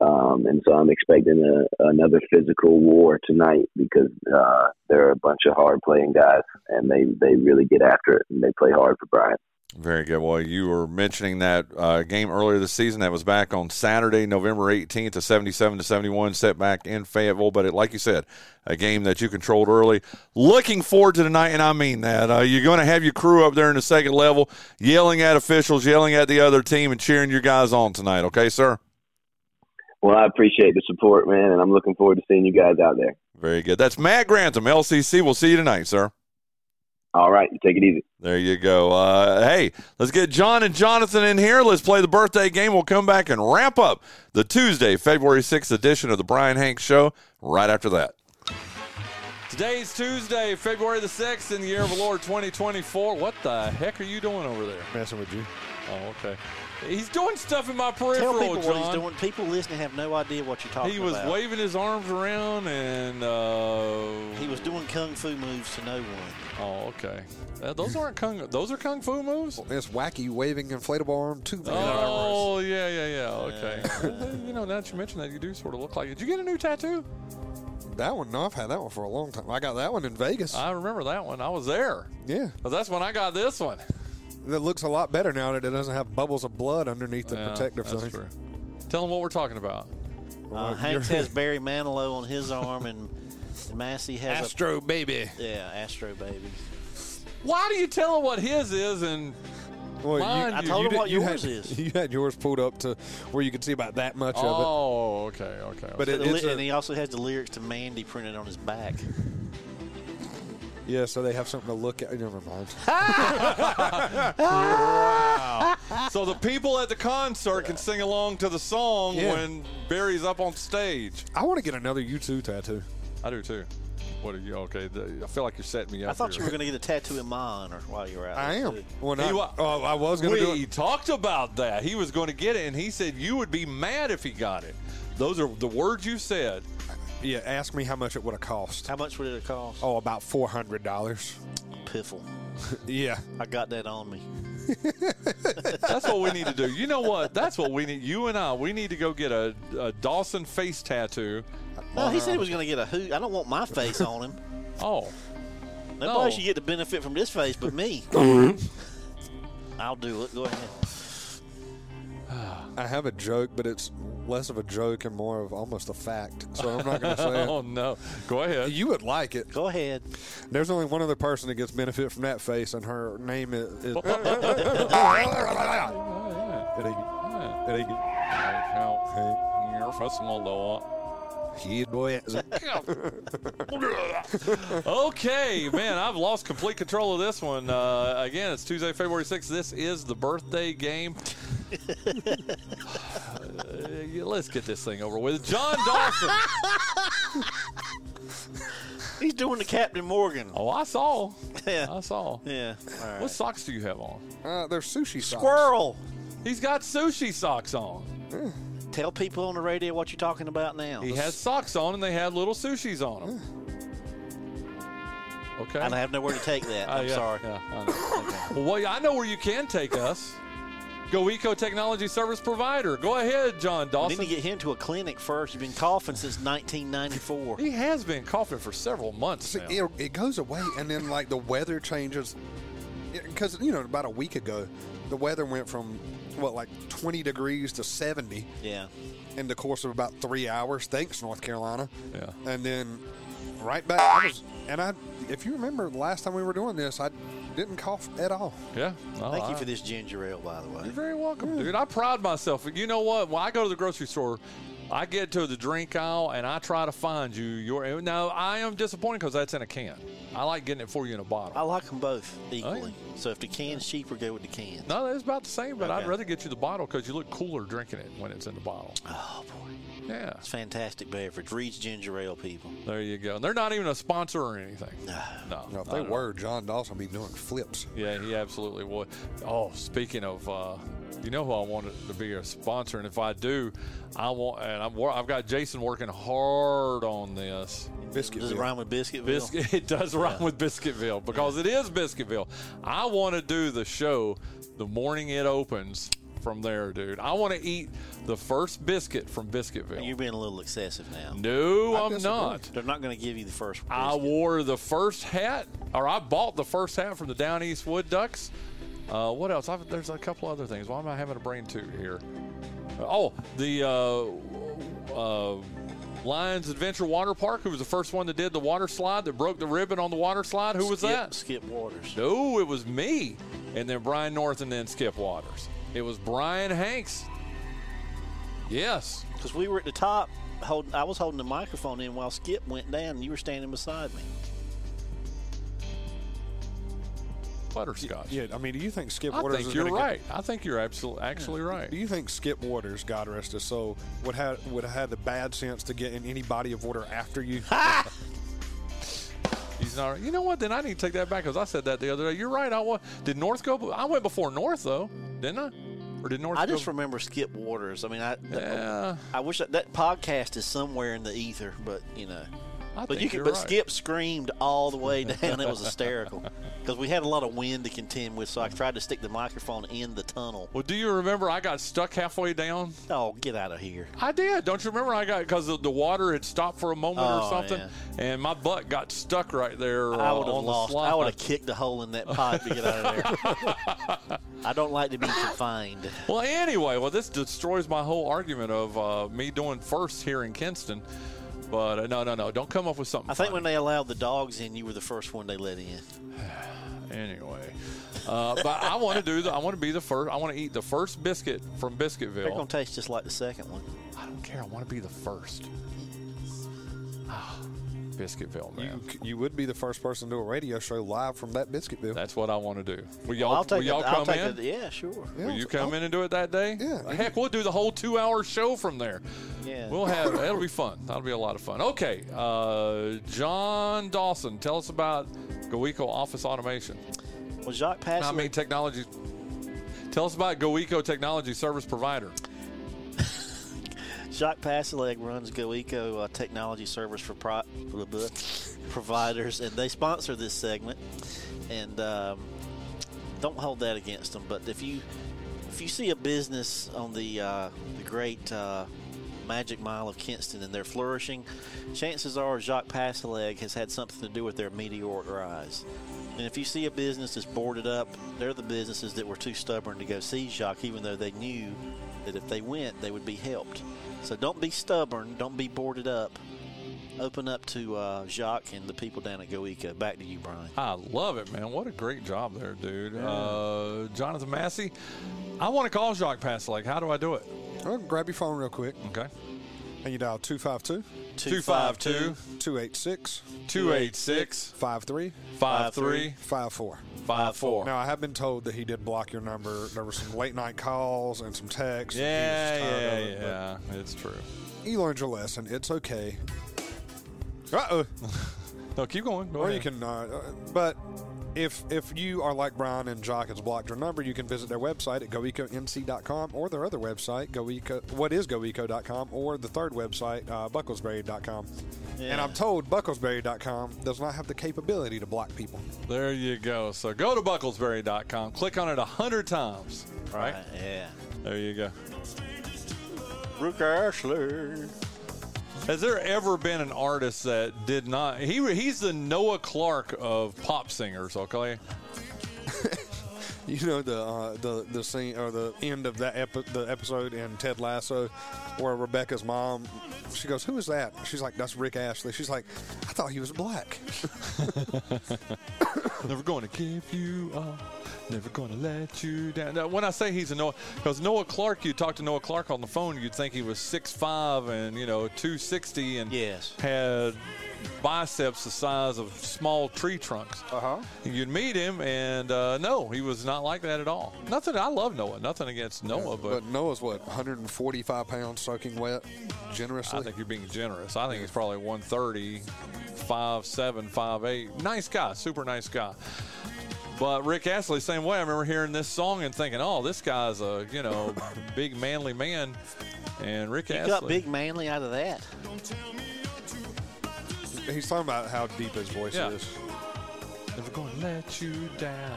Um, and so I'm expecting a, another physical war tonight because uh, they're a bunch of hard playing guys, and they they really get after it and they play hard for Bryant. Very good. Well, you were mentioning that uh, game earlier this season that was back on Saturday, November 18th, a 77 to 71 setback in Fayetteville. But it, like you said, a game that you controlled early. Looking forward to tonight, and I mean that. Uh, you're going to have your crew up there in the second level, yelling at officials, yelling at the other team, and cheering your guys on tonight. Okay, sir. Well, I appreciate the support, man, and I'm looking forward to seeing you guys out there. Very good. That's Matt Grantham, LCC. We'll see you tonight, sir. All right, take it easy. There you go. Uh, hey, let's get Jon and Jonathan in here. Let's play the birthday game. We'll come back and wrap up the Tuesday, February 6th edition of the Bryan Hanks Show right after that. Today's Tuesday, February the 6th in the year of the Lord 2024. What the heck are you doing over there? Messing with you. Oh, okay. He's doing stuff in my peripheral, Tell people Jon. what he's doing. People listening have no idea what you're talking about. He was about. waving his arms around and. Uh, He was doing kung fu moves to no one. Oh, okay. Uh, those aren't kung. Those are kung fu moves. It's wacky waving inflatable arm too. Oh, yeah, yeah, yeah. Okay. Well, you know, now that you mention that, you do sort of look like it. Did you get a new tattoo? That one, no, I've had that one for a long time. I got that one in Vegas. I remember that one. I was there. yeah, But that's when I got this one. That looks a lot better now that it doesn't have bubbles of blood underneath the Yeah, protective that's thing. true. Tell them what we're talking about. Well, Uh, Hanks you're- has Barry Manilow on his arm, and Massey has Astro baby. yeah Astro baby. Why do you tell him what his is and Well, Mine, I you- told you him did- what you yours had, is. You had yours pulled up to where you could see about that much of it. oh, okay, okay. But okay. it- li- a- and he also has the lyrics to Mandy printed on his back. It. Yeah, so they have something to look at. Never mind. wow. So the people at the concert can sing along to the song Yeah. when Barry's up on stage. I want to get another U2 tattoo. I do too. What are you? Okay, the, I feel like you're setting me up. I thought here. you were going to get a tattoo in my honor while you were out. I am. too. When He I, wa- oh, I was going to do We talked about that. He was going to get it, and he said you would be mad if he got it. Those are the words you said. Yeah, ask me how much it would have cost. How much would it have cost? Oh, about four hundred dollars. Piffle. Yeah. I got that on me. That's what we need to do. You know what? That's what we need. You and I, we need to go get a, a Dawson face tattoo. No, he said he was going to get a who. I don't want my face on him. Oh, Nobody No. should get the benefit from this face but me. I'll do it. Go ahead. I have a joke, but it's less of a joke and more of almost a fact. So I'm not going to say it. oh no. Go ahead. You would like it. Go ahead. There's only one other person that gets benefit from that face, and her name is. is okay, man, I've lost complete control of this one. Uh, again, it's Tuesday, February 6th. This is the birthday game. Uh, let's get this thing over with. Jon Dawson. He's doing the Captain Morgan. oh, I saw. Yeah. I saw. Yeah. All right. What socks do you have on? Uh, they're sushi socks. Squirrel. He's got sushi socks on. Tell people on the radio what you're talking about now. He has socks on, and they have little sushis on them. Okay. And I have nowhere to take that. Uh, I'm yeah, sorry. Yeah, I know. well, well, I know where you can take us. GoEco Technology Service Provider. Go ahead, Jon I need Dawson. to get him to a clinic first. He's been coughing since 1994. he has been coughing for several months See, now. it, it goes away, and then like the weather changes. Because you know, about a week ago, the weather went from what like 20 degrees to 70 Yeah. in the course of about three hours. Thanks, North Carolina. Yeah. And then right back. I was, and I, if you remember, the last time we were doing this, I didn't cough at all. Yeah. No, Thank you for this ginger ale, by the way. You're very welcome, dude. I pride myself. You know what? When I go to the grocery store, I get to the drink aisle and I try to find you your. Now I am disappointed because that's in a can. I like getting it for you in a bottle. I like them both Oh, equally. So if the can's cheaper, go with the can. no, it's about the same, but I'd rather get you the bottle because you look cooler drinking it when it's in the bottle. Oh boy, Yeah, it's fantastic beverage. Reach ginger ale, people. there you go. And they're not even a sponsor or anything. No, Now, if they at all. were, Jon Dawson would be doing flips. Yeah, he absolutely would. Oh, speaking of, uh, you know who I wanted to be a sponsor, and if I do, I want, and I'm, I've got Jason working hard on this. Biscuit. Does it rhyme with Biscuitville? Biscuit, it does rhyme with Biscuitville because it is Biscuitville. I want to do the show the morning it opens from there, dude. I want to eat the first biscuit from Biscuitville. You're being a little excessive now. no, I I'm not. They're not going to give you the first. I wore the first hat, or I bought the first hat from the Down East Wood Ducks. Uh, what else? I've, there's a couple other things. Why am I having a brain too here? Oh, the uh, uh, Lions Adventure Water Park. Who was the first one that did the water slide that broke the ribbon on the water slide? Who was Skip, that? Skip Waters. No, it was me, and then Brian North, and then Skip Waters. It was Bryan Hanks. Yes. Because we were at the top. Hold, I was holding the microphone in while Skip went down, and you were standing beside me. Butterscotch. Yeah, I mean, do you think Skip I Waters think is you're gonna get- right. I think you're absolutely actually right. Do you think Skip Waters, God rest his soul, would have would have had the bad sense to get in any body of water after you? He's not. You know what? Then I need to take that back because I said that the other day. You're right. I wa- did North go? I went before North though, didn't I? Or did North? I just go? remember Skip Waters. I mean, I Yeah, I wish that, that podcast is somewhere in the ether, but you know. I But you could, but right. Skip screamed all the way down. It was hysterical because we had a lot of wind to contend with. So I tried to stick the microphone in the tunnel. Well, do you remember I got stuck halfway down? Oh, get out of here! I did. Don't you remember? I got because the, the water had stopped for a moment Oh, or something, yeah. and my butt got stuck right there. I uh, would have lost. slide. I would have kicked a hole in that pipe to get out of there. I don't like to be confined. Well, anyway, well, this destroys my whole argument of uh, me doing first here in Kinston. But uh, no, no, no! Don't come up with something. I think funny. when they allowed the dogs in, you were the first one they let in. Anyway, uh, but I want to do the. I want to be the first. I want to eat the first biscuit from Biscuitville. They're gonna taste just like the second one. I don't care. I want to be the first. Ah, Biscuitville, man. you would be the first person to do a radio show live from that Biscuitville. That's what I want to do. Will y'all, Well, I'll take will y'all it. I'll come take in? it. Yeah, sure. Yeah, Will you come I'll- in and do it that day? Yeah. Heck, we'll do the whole two-hour show from there. Yeah. We'll have. That'll be fun. That'll be a lot of fun. Okay, uh, Jon Dawson, tell us about GoEco Office Automation. Well, Jacques I Passler. mean, technology. Tell us about GoEco Technology Service Provider. Jacques Pasileg runs GoEco uh, Technology Service for pro- providers, and they sponsor this segment. And um, don't hold that against them. But if you if you see a business on the uh, the great uh, Magic Mile of Kinston and they're flourishing, chances are Jacques Pasileg has had something to do with their meteoric rise. And if you see a business that's boarded up, they're the businesses that were too stubborn to go see Jacques, even though they knew that if they went, they would be helped. So don't be stubborn. Don't be boarded up. Open up to uh, Jacques and the people down at GoEco. Back to you, Bryan. I love it, man. What a great job there, dude. Uh, Jonathan Massey, I want to call Jacques Passlake. How do I do it? Well, grab your phone real quick Okay. And you dial 252 252 286 286 5354. 5354. Now, I have been told that he did block your number. There were some late night calls and some texts. Yeah, yeah, it, yeah. It's true. You learned your lesson. It's okay. Uh oh. No, keep going. Go Or ahead. you can, uh, uh, but if if you are like Brian and Jock has blocked your number, you can visit their website at goeconc.com or their other website, goeco, what is goeco.com, or the third website, uh, bucklesberry.com. And I'm told bucklesberry.com does not have the capability to block people. There you go. So go to bucklesberry.com, click on it a hundred times. Right? Right, Yeah. There you go. Brooke Ashler. Has there ever been an artist that did not? He he's the Noah Clark of pop singers. Okay. You know the uh, the the scene or the end of that epi- the episode in Ted Lasso, where Rebecca's mom, she goes, "Who is that?" She's like, "That's Rick Astley." She's like, "I thought he was black." Never going to give you up. Never to let you down. Now, when I say he's a Noah, because Noah Clark, you talk to Noah Clark on the phone, you'd think he was 6'5 and, you know, 260 and Yes. had biceps the size of small tree trunks. Uh huh. You'd meet him, and uh, no, he was not like that at all. Nothing. I love Noah. Nothing against Noah, but, But Noah's what 145 pounds soaking wet, generously. I think you're being generous. I think he's probably 130, 5'7", 5'8". Nice guy, super nice guy. But Rick Astley, same way. I remember hearing this song and thinking, "Oh, this guy's a you know big manly man." And Rick You Astley, got big manly out of that. He's talking about how deep his voice Yeah. is. never gonna let you down.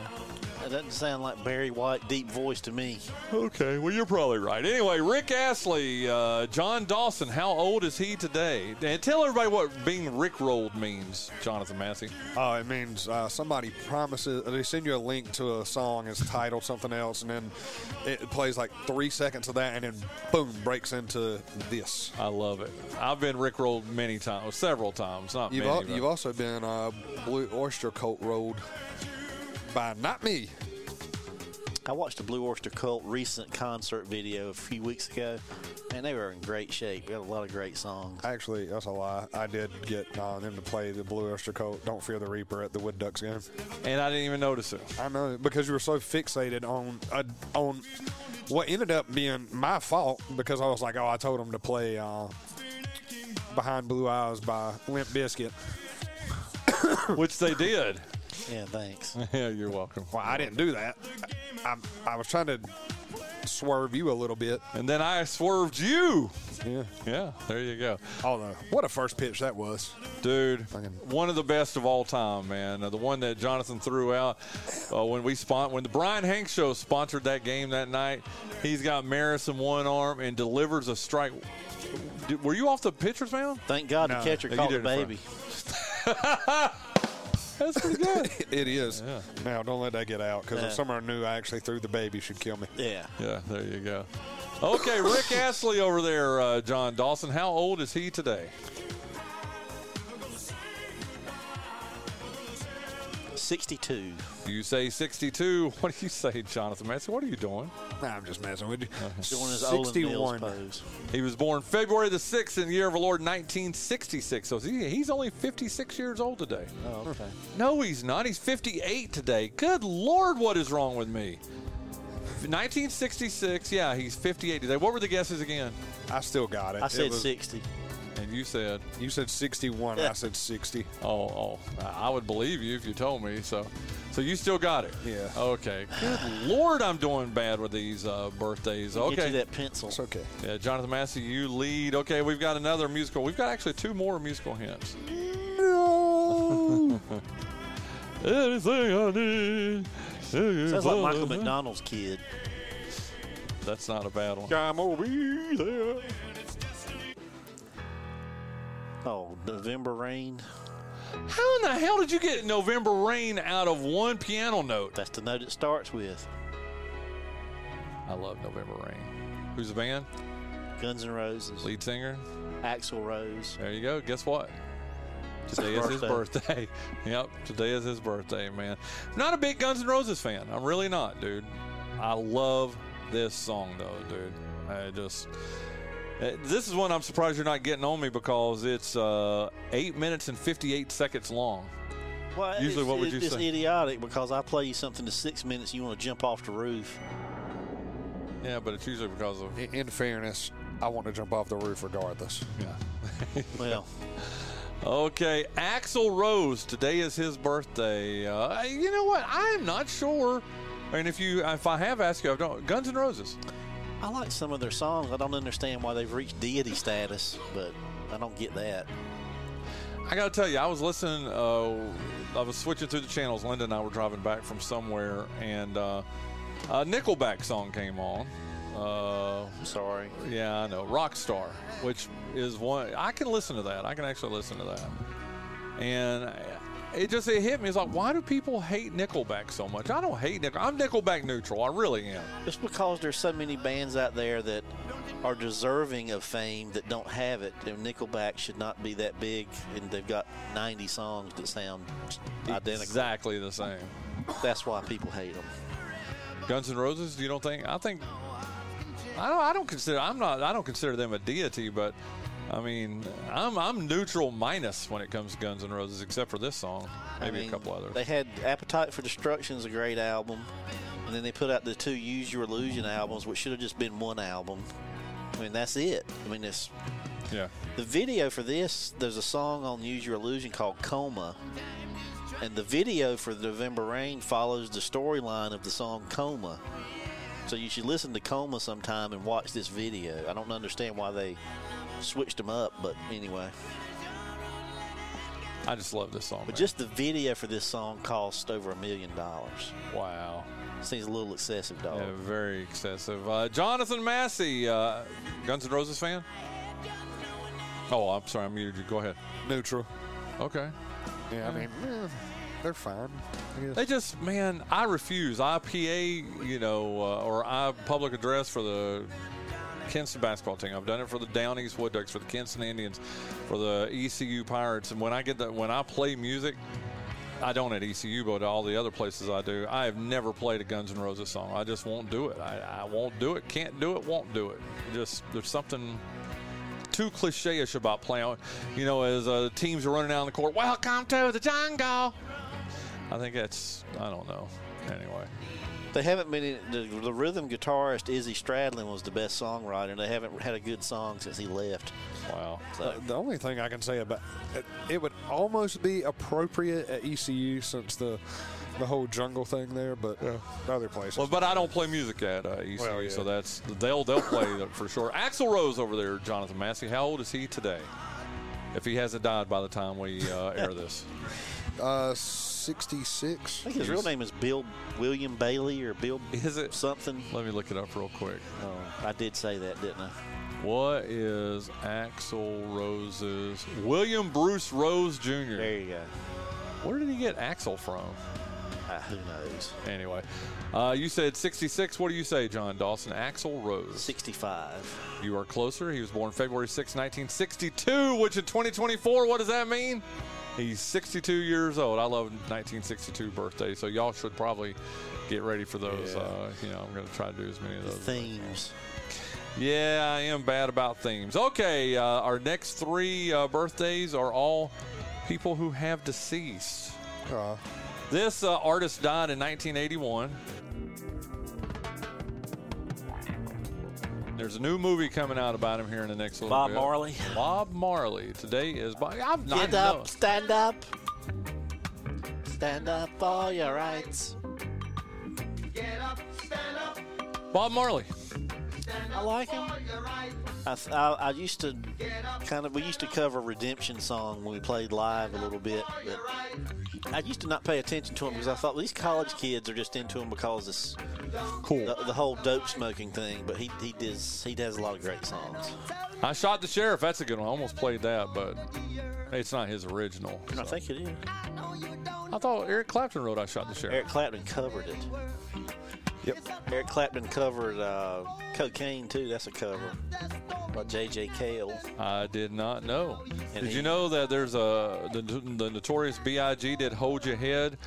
That doesn't sound like Barry White deep voice to me. Okay, well, you're probably right. Anyway, Rick Astley, uh, Jon Dawson, how old is he today? And tell everybody what being Rickrolled means, Jonathan Massey. Oh, it means uh, somebody promises. They send you a link to a song. It's titled something else, and then it plays like three seconds of that, and then boom, breaks into this. I love it. I've been Rickrolled many times, several times, not You've, many. al- you've also been uh, Blue Oyster Cult Road by not me. I watched the Blue Oyster Cult recent concert video a few weeks ago, and they were in great shape. We had a lot of great songs. Actually, that's a lie. I did get uh, them to play the Blue Oyster Cult "Don't Fear the Reaper" at the Wood Ducks game. and I didn't even notice it. I know because you were so fixated on uh, on what ended up being my fault because I was like, oh, I told them to play uh, "Behind Blue Eyes" by Limp Bizkit. Which they did. Yeah, thanks. yeah, you're welcome. Well, I didn't do that. I, I, I was trying to swerve you a little bit. And then I swerved you. Yeah. Yeah, there you go. Although, what a first pitch that was. Dude, Fucking- one of the best of all time, man. Uh, the one that Jonathan threw out uh, when we spon- when the Bryan Hanks show sponsored that game that night. He's got Maris in one arm and delivers a strike. Did- were you off the pitcher's mound? Thank God No, the catcher you caught the baby. That's pretty good. It is. Yeah. Now, don't let that get out because Yeah. if someone knew I actually threw the baby, should kill me. Yeah. yeah, there you go. Okay, Rick Astley over there, uh, Jon Dawson. How old is he today? 62. You say 62. What do you say, Jonathan Massey? What are you doing? Nah, I'm just messing with you. Uh-huh. Doing his Olan Mills 61. pose. He was born February the 6th in the year of our Lord 1966. So he, he's only 56 years old today. Oh, okay. No, he's not. He's 58 today. Good Lord, what is wrong with me? 1966, yeah, he's 58 today. What were the guesses again? I still got it. I It said was- 60. And you said, You said 61. Yeah. I said 60. oh, oh, I would believe you if you told me. So, so you still got it. Yeah. Okay. Good Lord, I'm doing bad with these uh, birthdays. Get you Okay. that pencil. It's okay. Yeah, Jonathan Massey, you lead. Okay, we've got another musical. We've got actually two more musical hints. No. Anything I need. Sounds like Michael McDonald's kid. That's not a bad one. I'm gonna be there. Oh, November Rain. How in the hell did you get November Rain out of one piano note? That's the note it starts with. I love November Rain. Who's the band? Guns N' Roses. Lead singer? Axl Rose. There you go. Guess what? Today is his birthday. yep, today is his birthday, man. Not a big Guns N' Roses fan. I'm really not, dude. I love this song, though, dude. I just. Uh, This is one I'm surprised you're not getting on me because it's uh, eight minutes and 58 seconds long. Well, Usually what would it's, you it's say? idiotic because I play you something to six minutes, you want to jump off the roof. Yeah, but it's usually because of. In, in fairness, I want to jump off the roof regardless. Yeah. Well, Okay, Axl Rose. Today is his birthday. Uh, you know what? I'm not sure. And if you, if I have asked you, I don't. Guns and Roses. I like some of their songs. I don't understand why they've reached deity status, but I don't get that. I got to tell you, I was listening. Uh, I was switching through the channels. Linda and I were driving back from somewhere, and uh, a Nickelback song came on. Uh, sorry. yeah, I know, Rockstar, which is one I can listen to that. I can actually listen to that, and it just it hit me. It's like, why do people hate Nickelback so much? I don't hate Nickel. I'm Nickelback neutral. I really am. Just because there's so many bands out there that are deserving of fame that don't have it, and Nickelback should not be that big, and they've got 90 songs that sound identical. Exactly the same. That's why people hate them. Guns N' Roses. You don't think? I think. I don't. I don't consider. I'm not. I don't consider them a deity, but. I mean, I'm I'm neutral minus when it comes to Guns N' Roses, except for this song, maybe I mean, a couple others. They had Appetite for Destruction is a great album, and then they put out the two Use Your Illusion albums, which should have just been one album. I mean, that's it. I mean, it's yeah. the video for this. There's a song on Use Your Illusion called Coma, and the video for the November Rain follows the storyline of the song Coma. So you should listen to Coma sometime and watch this video. I don't understand why they switched them up, but anyway. I just love this song. But man. just the video for this song cost over a million dollars. wow. Seems a little excessive, dog. Yeah, very excessive. Uh, Jonathan Massey, uh, Guns N' Roses fan? Oh, I'm sorry, I muted you. Go ahead. Neutral. Okay. Yeah, I mean, eh, they're fine. They just, man, I refuse. IPA, you know, uh, or I public address for the Kinston basketball team. I've done it for the Down East Wood Ducks, for the Kinston Indians, for the ECU Pirates. And when I get that, when I play music, I don't at ECU, but all the other places I do. I have never played a Guns N' Roses song. I just won't do it. I, I won't do it. Can't do it. Won't do it. Just there's something too cliche-ish about playing. You know, as uh, teams are running down the court. Welcome to the jungle. I think that's I don't know. Anyway, They haven't been. In, the, the rhythm guitarist Izzy Stradlin was the best songwriter. and They haven't had a good song since he left. wow. So The only thing I can say about it, it would almost be appropriate at ECU since the the whole jungle thing there, but other places. Well, but I don't play music at uh, ECU, Well, yeah. so that's they'll they'll play for sure. Axl Rose over there, Jonathan Massey. How old is he today? If he hasn't died by the time we uh, air this, uh, 66. I think his real name is Bill William Bailey or Bill is it? something. Let me look it up real quick. Oh, I did say that, didn't I? What is Axl Rose's William Bruce Rose Jr.? There you go. Where did he get Axl from? Uh, who knows? Anyway, uh, you said 66. What do you say, Jon Dawson? Axl Rose. 65. You are closer. He was born February 6, 1962, which in 2024, what does that mean? He's 62 years old. I love 1962 birthday, so y'all should probably get ready for those. Yeah. Uh, you know, I'm going to try to do as many of those. can. Themes. Yeah, I am bad about themes. Okay, uh, our next three uh, birthdays are all people who have deceased. Uh, This uh, artist died in 1981. There's a new movie coming out about him here in the next little Bob bit. Marley. Bob Marley. Today is Bob. I'm not Get up, stand up. Stand up for your rights. Get up, stand up. Bob Marley. I like him. I, I, I used to kind of we used to cover Redemption song when we played live a little bit, but I used to not pay attention to him because I thought well, these college kids are just into him because it's Cool. the, the whole dope smoking thing. But he he does he does a lot of great songs. I shot the sheriff. That's a good one. I almost played that, but it's not his original. I think it is. I thought Eric Clapton wrote "I Shot the Sheriff." Eric Clapton covered it. Yep. Eric Clapton covered uh, cocaine too. That's a cover by J.J. Cale. I did not know. And did he- you know that there's a the, the notorious B.I.G. did "Hold Your Head"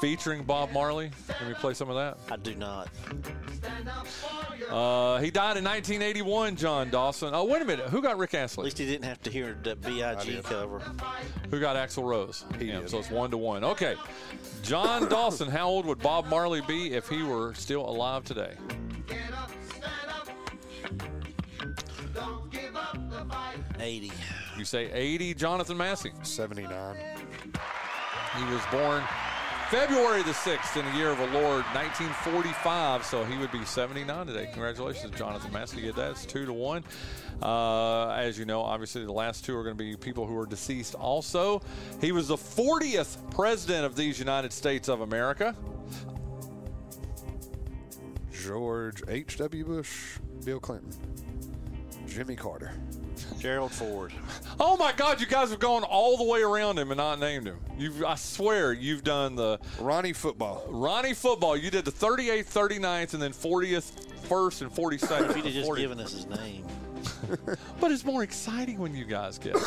featuring Bob Marley? Can we play some of that? I do not. Uh, he died in 1981. Jon Dawson. Oh, wait a minute. Who got Rick Astley? At least he didn't have to hear the B.I.G. cover. Who got Axl Rose? He Yeah, did. so it's one to one. Okay. Jon Dawson. How old would Bob Marley be if he were still alive today? Eighty. You say 80. Jonathan Massey. 79. He was born February the 6th in the year of the Lord 1945, so he would be 79 today. Congratulations, Jonathan Massey. You get that. It's two to one. Uh, as you know, obviously the last two are going to be people who are deceased also. He was the 40th president of these United States of America. George H.W. Bush, Bill Clinton, Jimmy Carter. Gerald Ford. Oh my God, you guys have gone all the way around him and not named him. You, I swear, you've done the Ronnie football. Ronnie football. You did the 38th, 39th, and then 40th, first, and 42nd. If he'd have just 40th. given us his name. But it's more exciting when you guys get. it.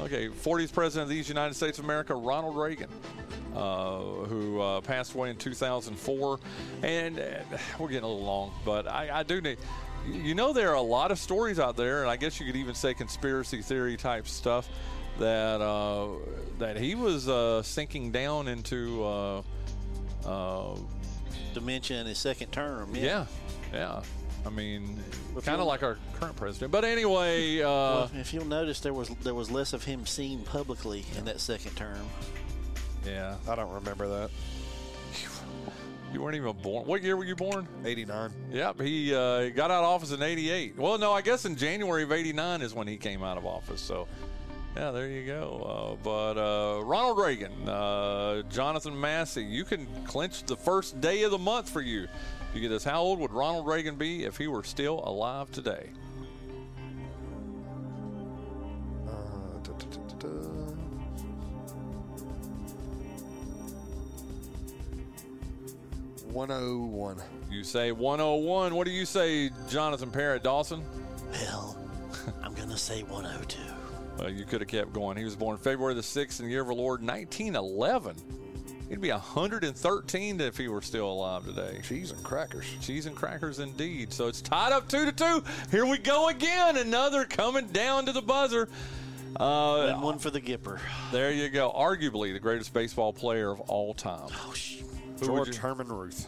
Okay, 40th president of these United States of America, Ronald Reagan, who uh, passed away in 2004. And uh, we're getting a little long, but I, I do need. You know, there are a lot of stories out there, and I guess you could even say conspiracy theory type stuff that uh, that he was uh, sinking down into. Uh, uh, Dementia in his second term. yeah, yeah. I mean, kind of like our current president. But anyway, uh, Well, if you'll notice, there was there was less of him seen publicly in that second term. Yeah. I don't remember that. You weren't even born. What year were you born? 89. Yep, he uh, got out of office in '88. Well, no, I guess in January of '89 is when he came out of office. So, yeah, there you go. Uh, but uh, Ronald Reagan, uh, Jonathan Massey, you can clinch the first day of the month for you. You get this. How old would Ronald Reagan be if he were still alive today? 101. You say 101. What do you say, Jonathan Parrott Dawson? Well, I'm going to say 102. Well, you could have kept going. He was born February the 6th in the year of our Lord, 1911. He'd be 113 if he were still alive today. Cheese and crackers. Cheese and crackers indeed. So it's tied up two to two. Here we go again. Another coming down to the buzzer. Uh, and one for the Gipper. There you go. Arguably the greatest baseball player of all time. Oh, sh- George Herman Ruth.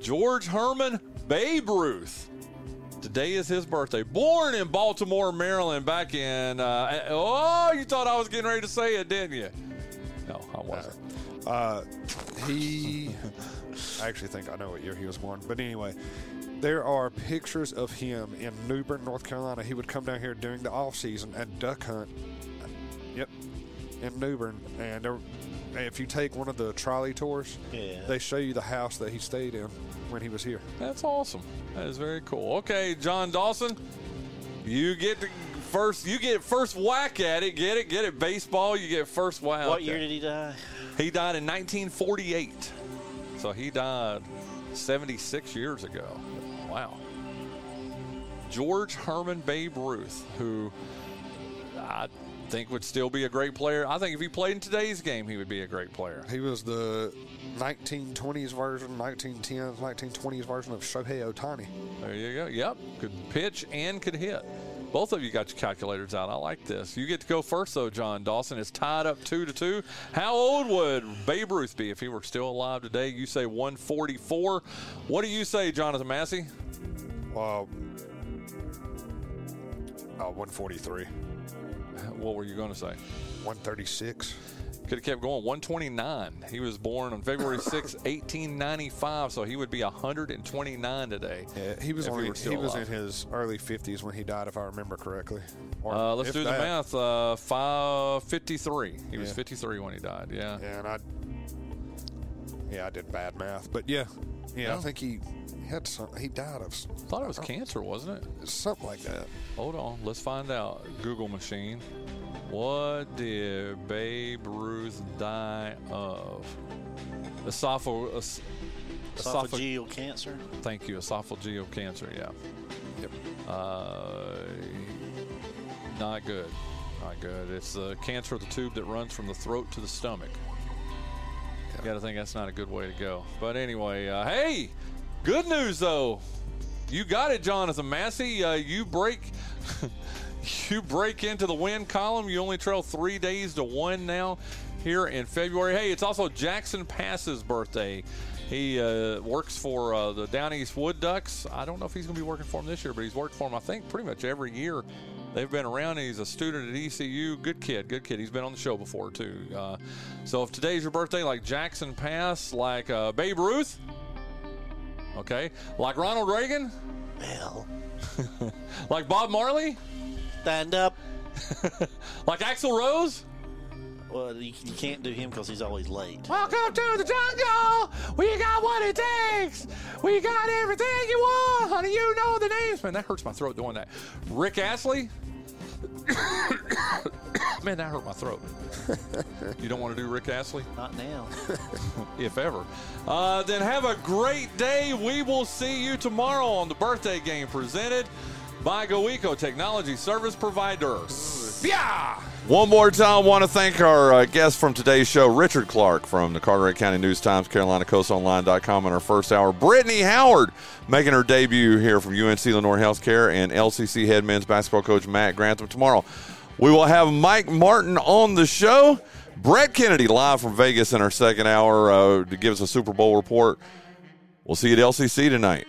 George Herman Babe Ruth. Today is his birthday. Born in Baltimore, Maryland, back in. Uh, oh, you thought I was getting ready to say it, didn't you? No, I wasn't. Uh, he. I actually think I know what year he was born. But anyway, there are pictures of him in New Bern, North Carolina. He would come down here during the off season and duck hunt. Yep, in New Bern. And there, if you take one of the trolley tours, Yeah. they show you the house that he stayed in when he was here. That's awesome. That is very cool. Okay, Jon Dawson, you get the first. You get first whack at it. Get it? Get it? Baseball. You get first whack. what year did he die? he died in 1948? So he died 76 years ago. Wow. George Herman Babe Ruth, who I think would still be a great player. I think if he played in today's game, he would be a great player. He was the 1920s version, 1910s, 1920s version of Shohei Ohtani. There you go. Yep. Could pitch and could hit. Both of you got your calculators out. I like this. You get to go first, though, Jon Dawson. It's tied up two to two. How old would Babe Ruth be if he were still alive today? You say 144. What do you say, Jonathan Massey? Well, uh, 143, What were you going to say? 136. Could have kept going. 129. He was born on February 6, 1895, so he would be 129 today. Yeah, he was he only, still he was in his early 50s when he died, if I remember correctly. Or Uh, let's do the that. math. Uh, 553. He was 53 when he died. Yeah. Yeah, and I, yeah, I did bad math, but yeah, yeah, Yeah. I think he had some. He died of thought it was cancer, wasn't it? something like that. Hold on, let's find out. Google machine. What did Babe Ruth die of? Esophageal. Es- esophag- Esophageal cancer. Thank you, esophageal cancer. Yeah. Yep. Uh, not good. Not good. It's the cancer of the tube that runs from the throat to the stomach. You got to think that's not a good way to go. But anyway, uh, hey, good news though. You got it, Jonathan Massey. Uh, you break. you break into the win column. You only trail three days to one now here in February. Hey, it's also Jackson Pass's birthday. He uh, works for uh, the Down East Wood Ducks. I don't know if he's going to be working for them this year, but he's worked for them, I think, pretty much every year they've been around. He's a student at ECU. Good kid, good kid. He's been on the show before, too. Uh, so if today's your birthday, like Jackson Pass, like uh, Babe Ruth, okay, like Ronald Reagan, Well, like Bob Marley, stand up. like Axl Rose. Well, you, you can't do him because he's always late. Welcome to the jungle. We got what it takes. We got everything you want, honey. You know the names. Man, that hurts my throat doing that. Rick Astley. Man, that hurt my throat. you don't want to do Rick Astley? Not now. if ever. Uh, then have a great day. We will see you tomorrow on the birthday game presented by GoEco Technology Service Provider. Yeah. One more time, want to thank our uh, guest from today's show, Richard Clark from the Carteret County News Times, CarolinaCoastOnline.com, in our first hour. Brittney Howard making her debut here from UNC Lenoir Healthcare, and LCC head men's basketball coach Matt Grantham tomorrow. We will have Mike Martin on the show. Brett Kennedy live from Vegas in our second hour uh, to give us a Super Bowl report. We'll see you at LCC tonight.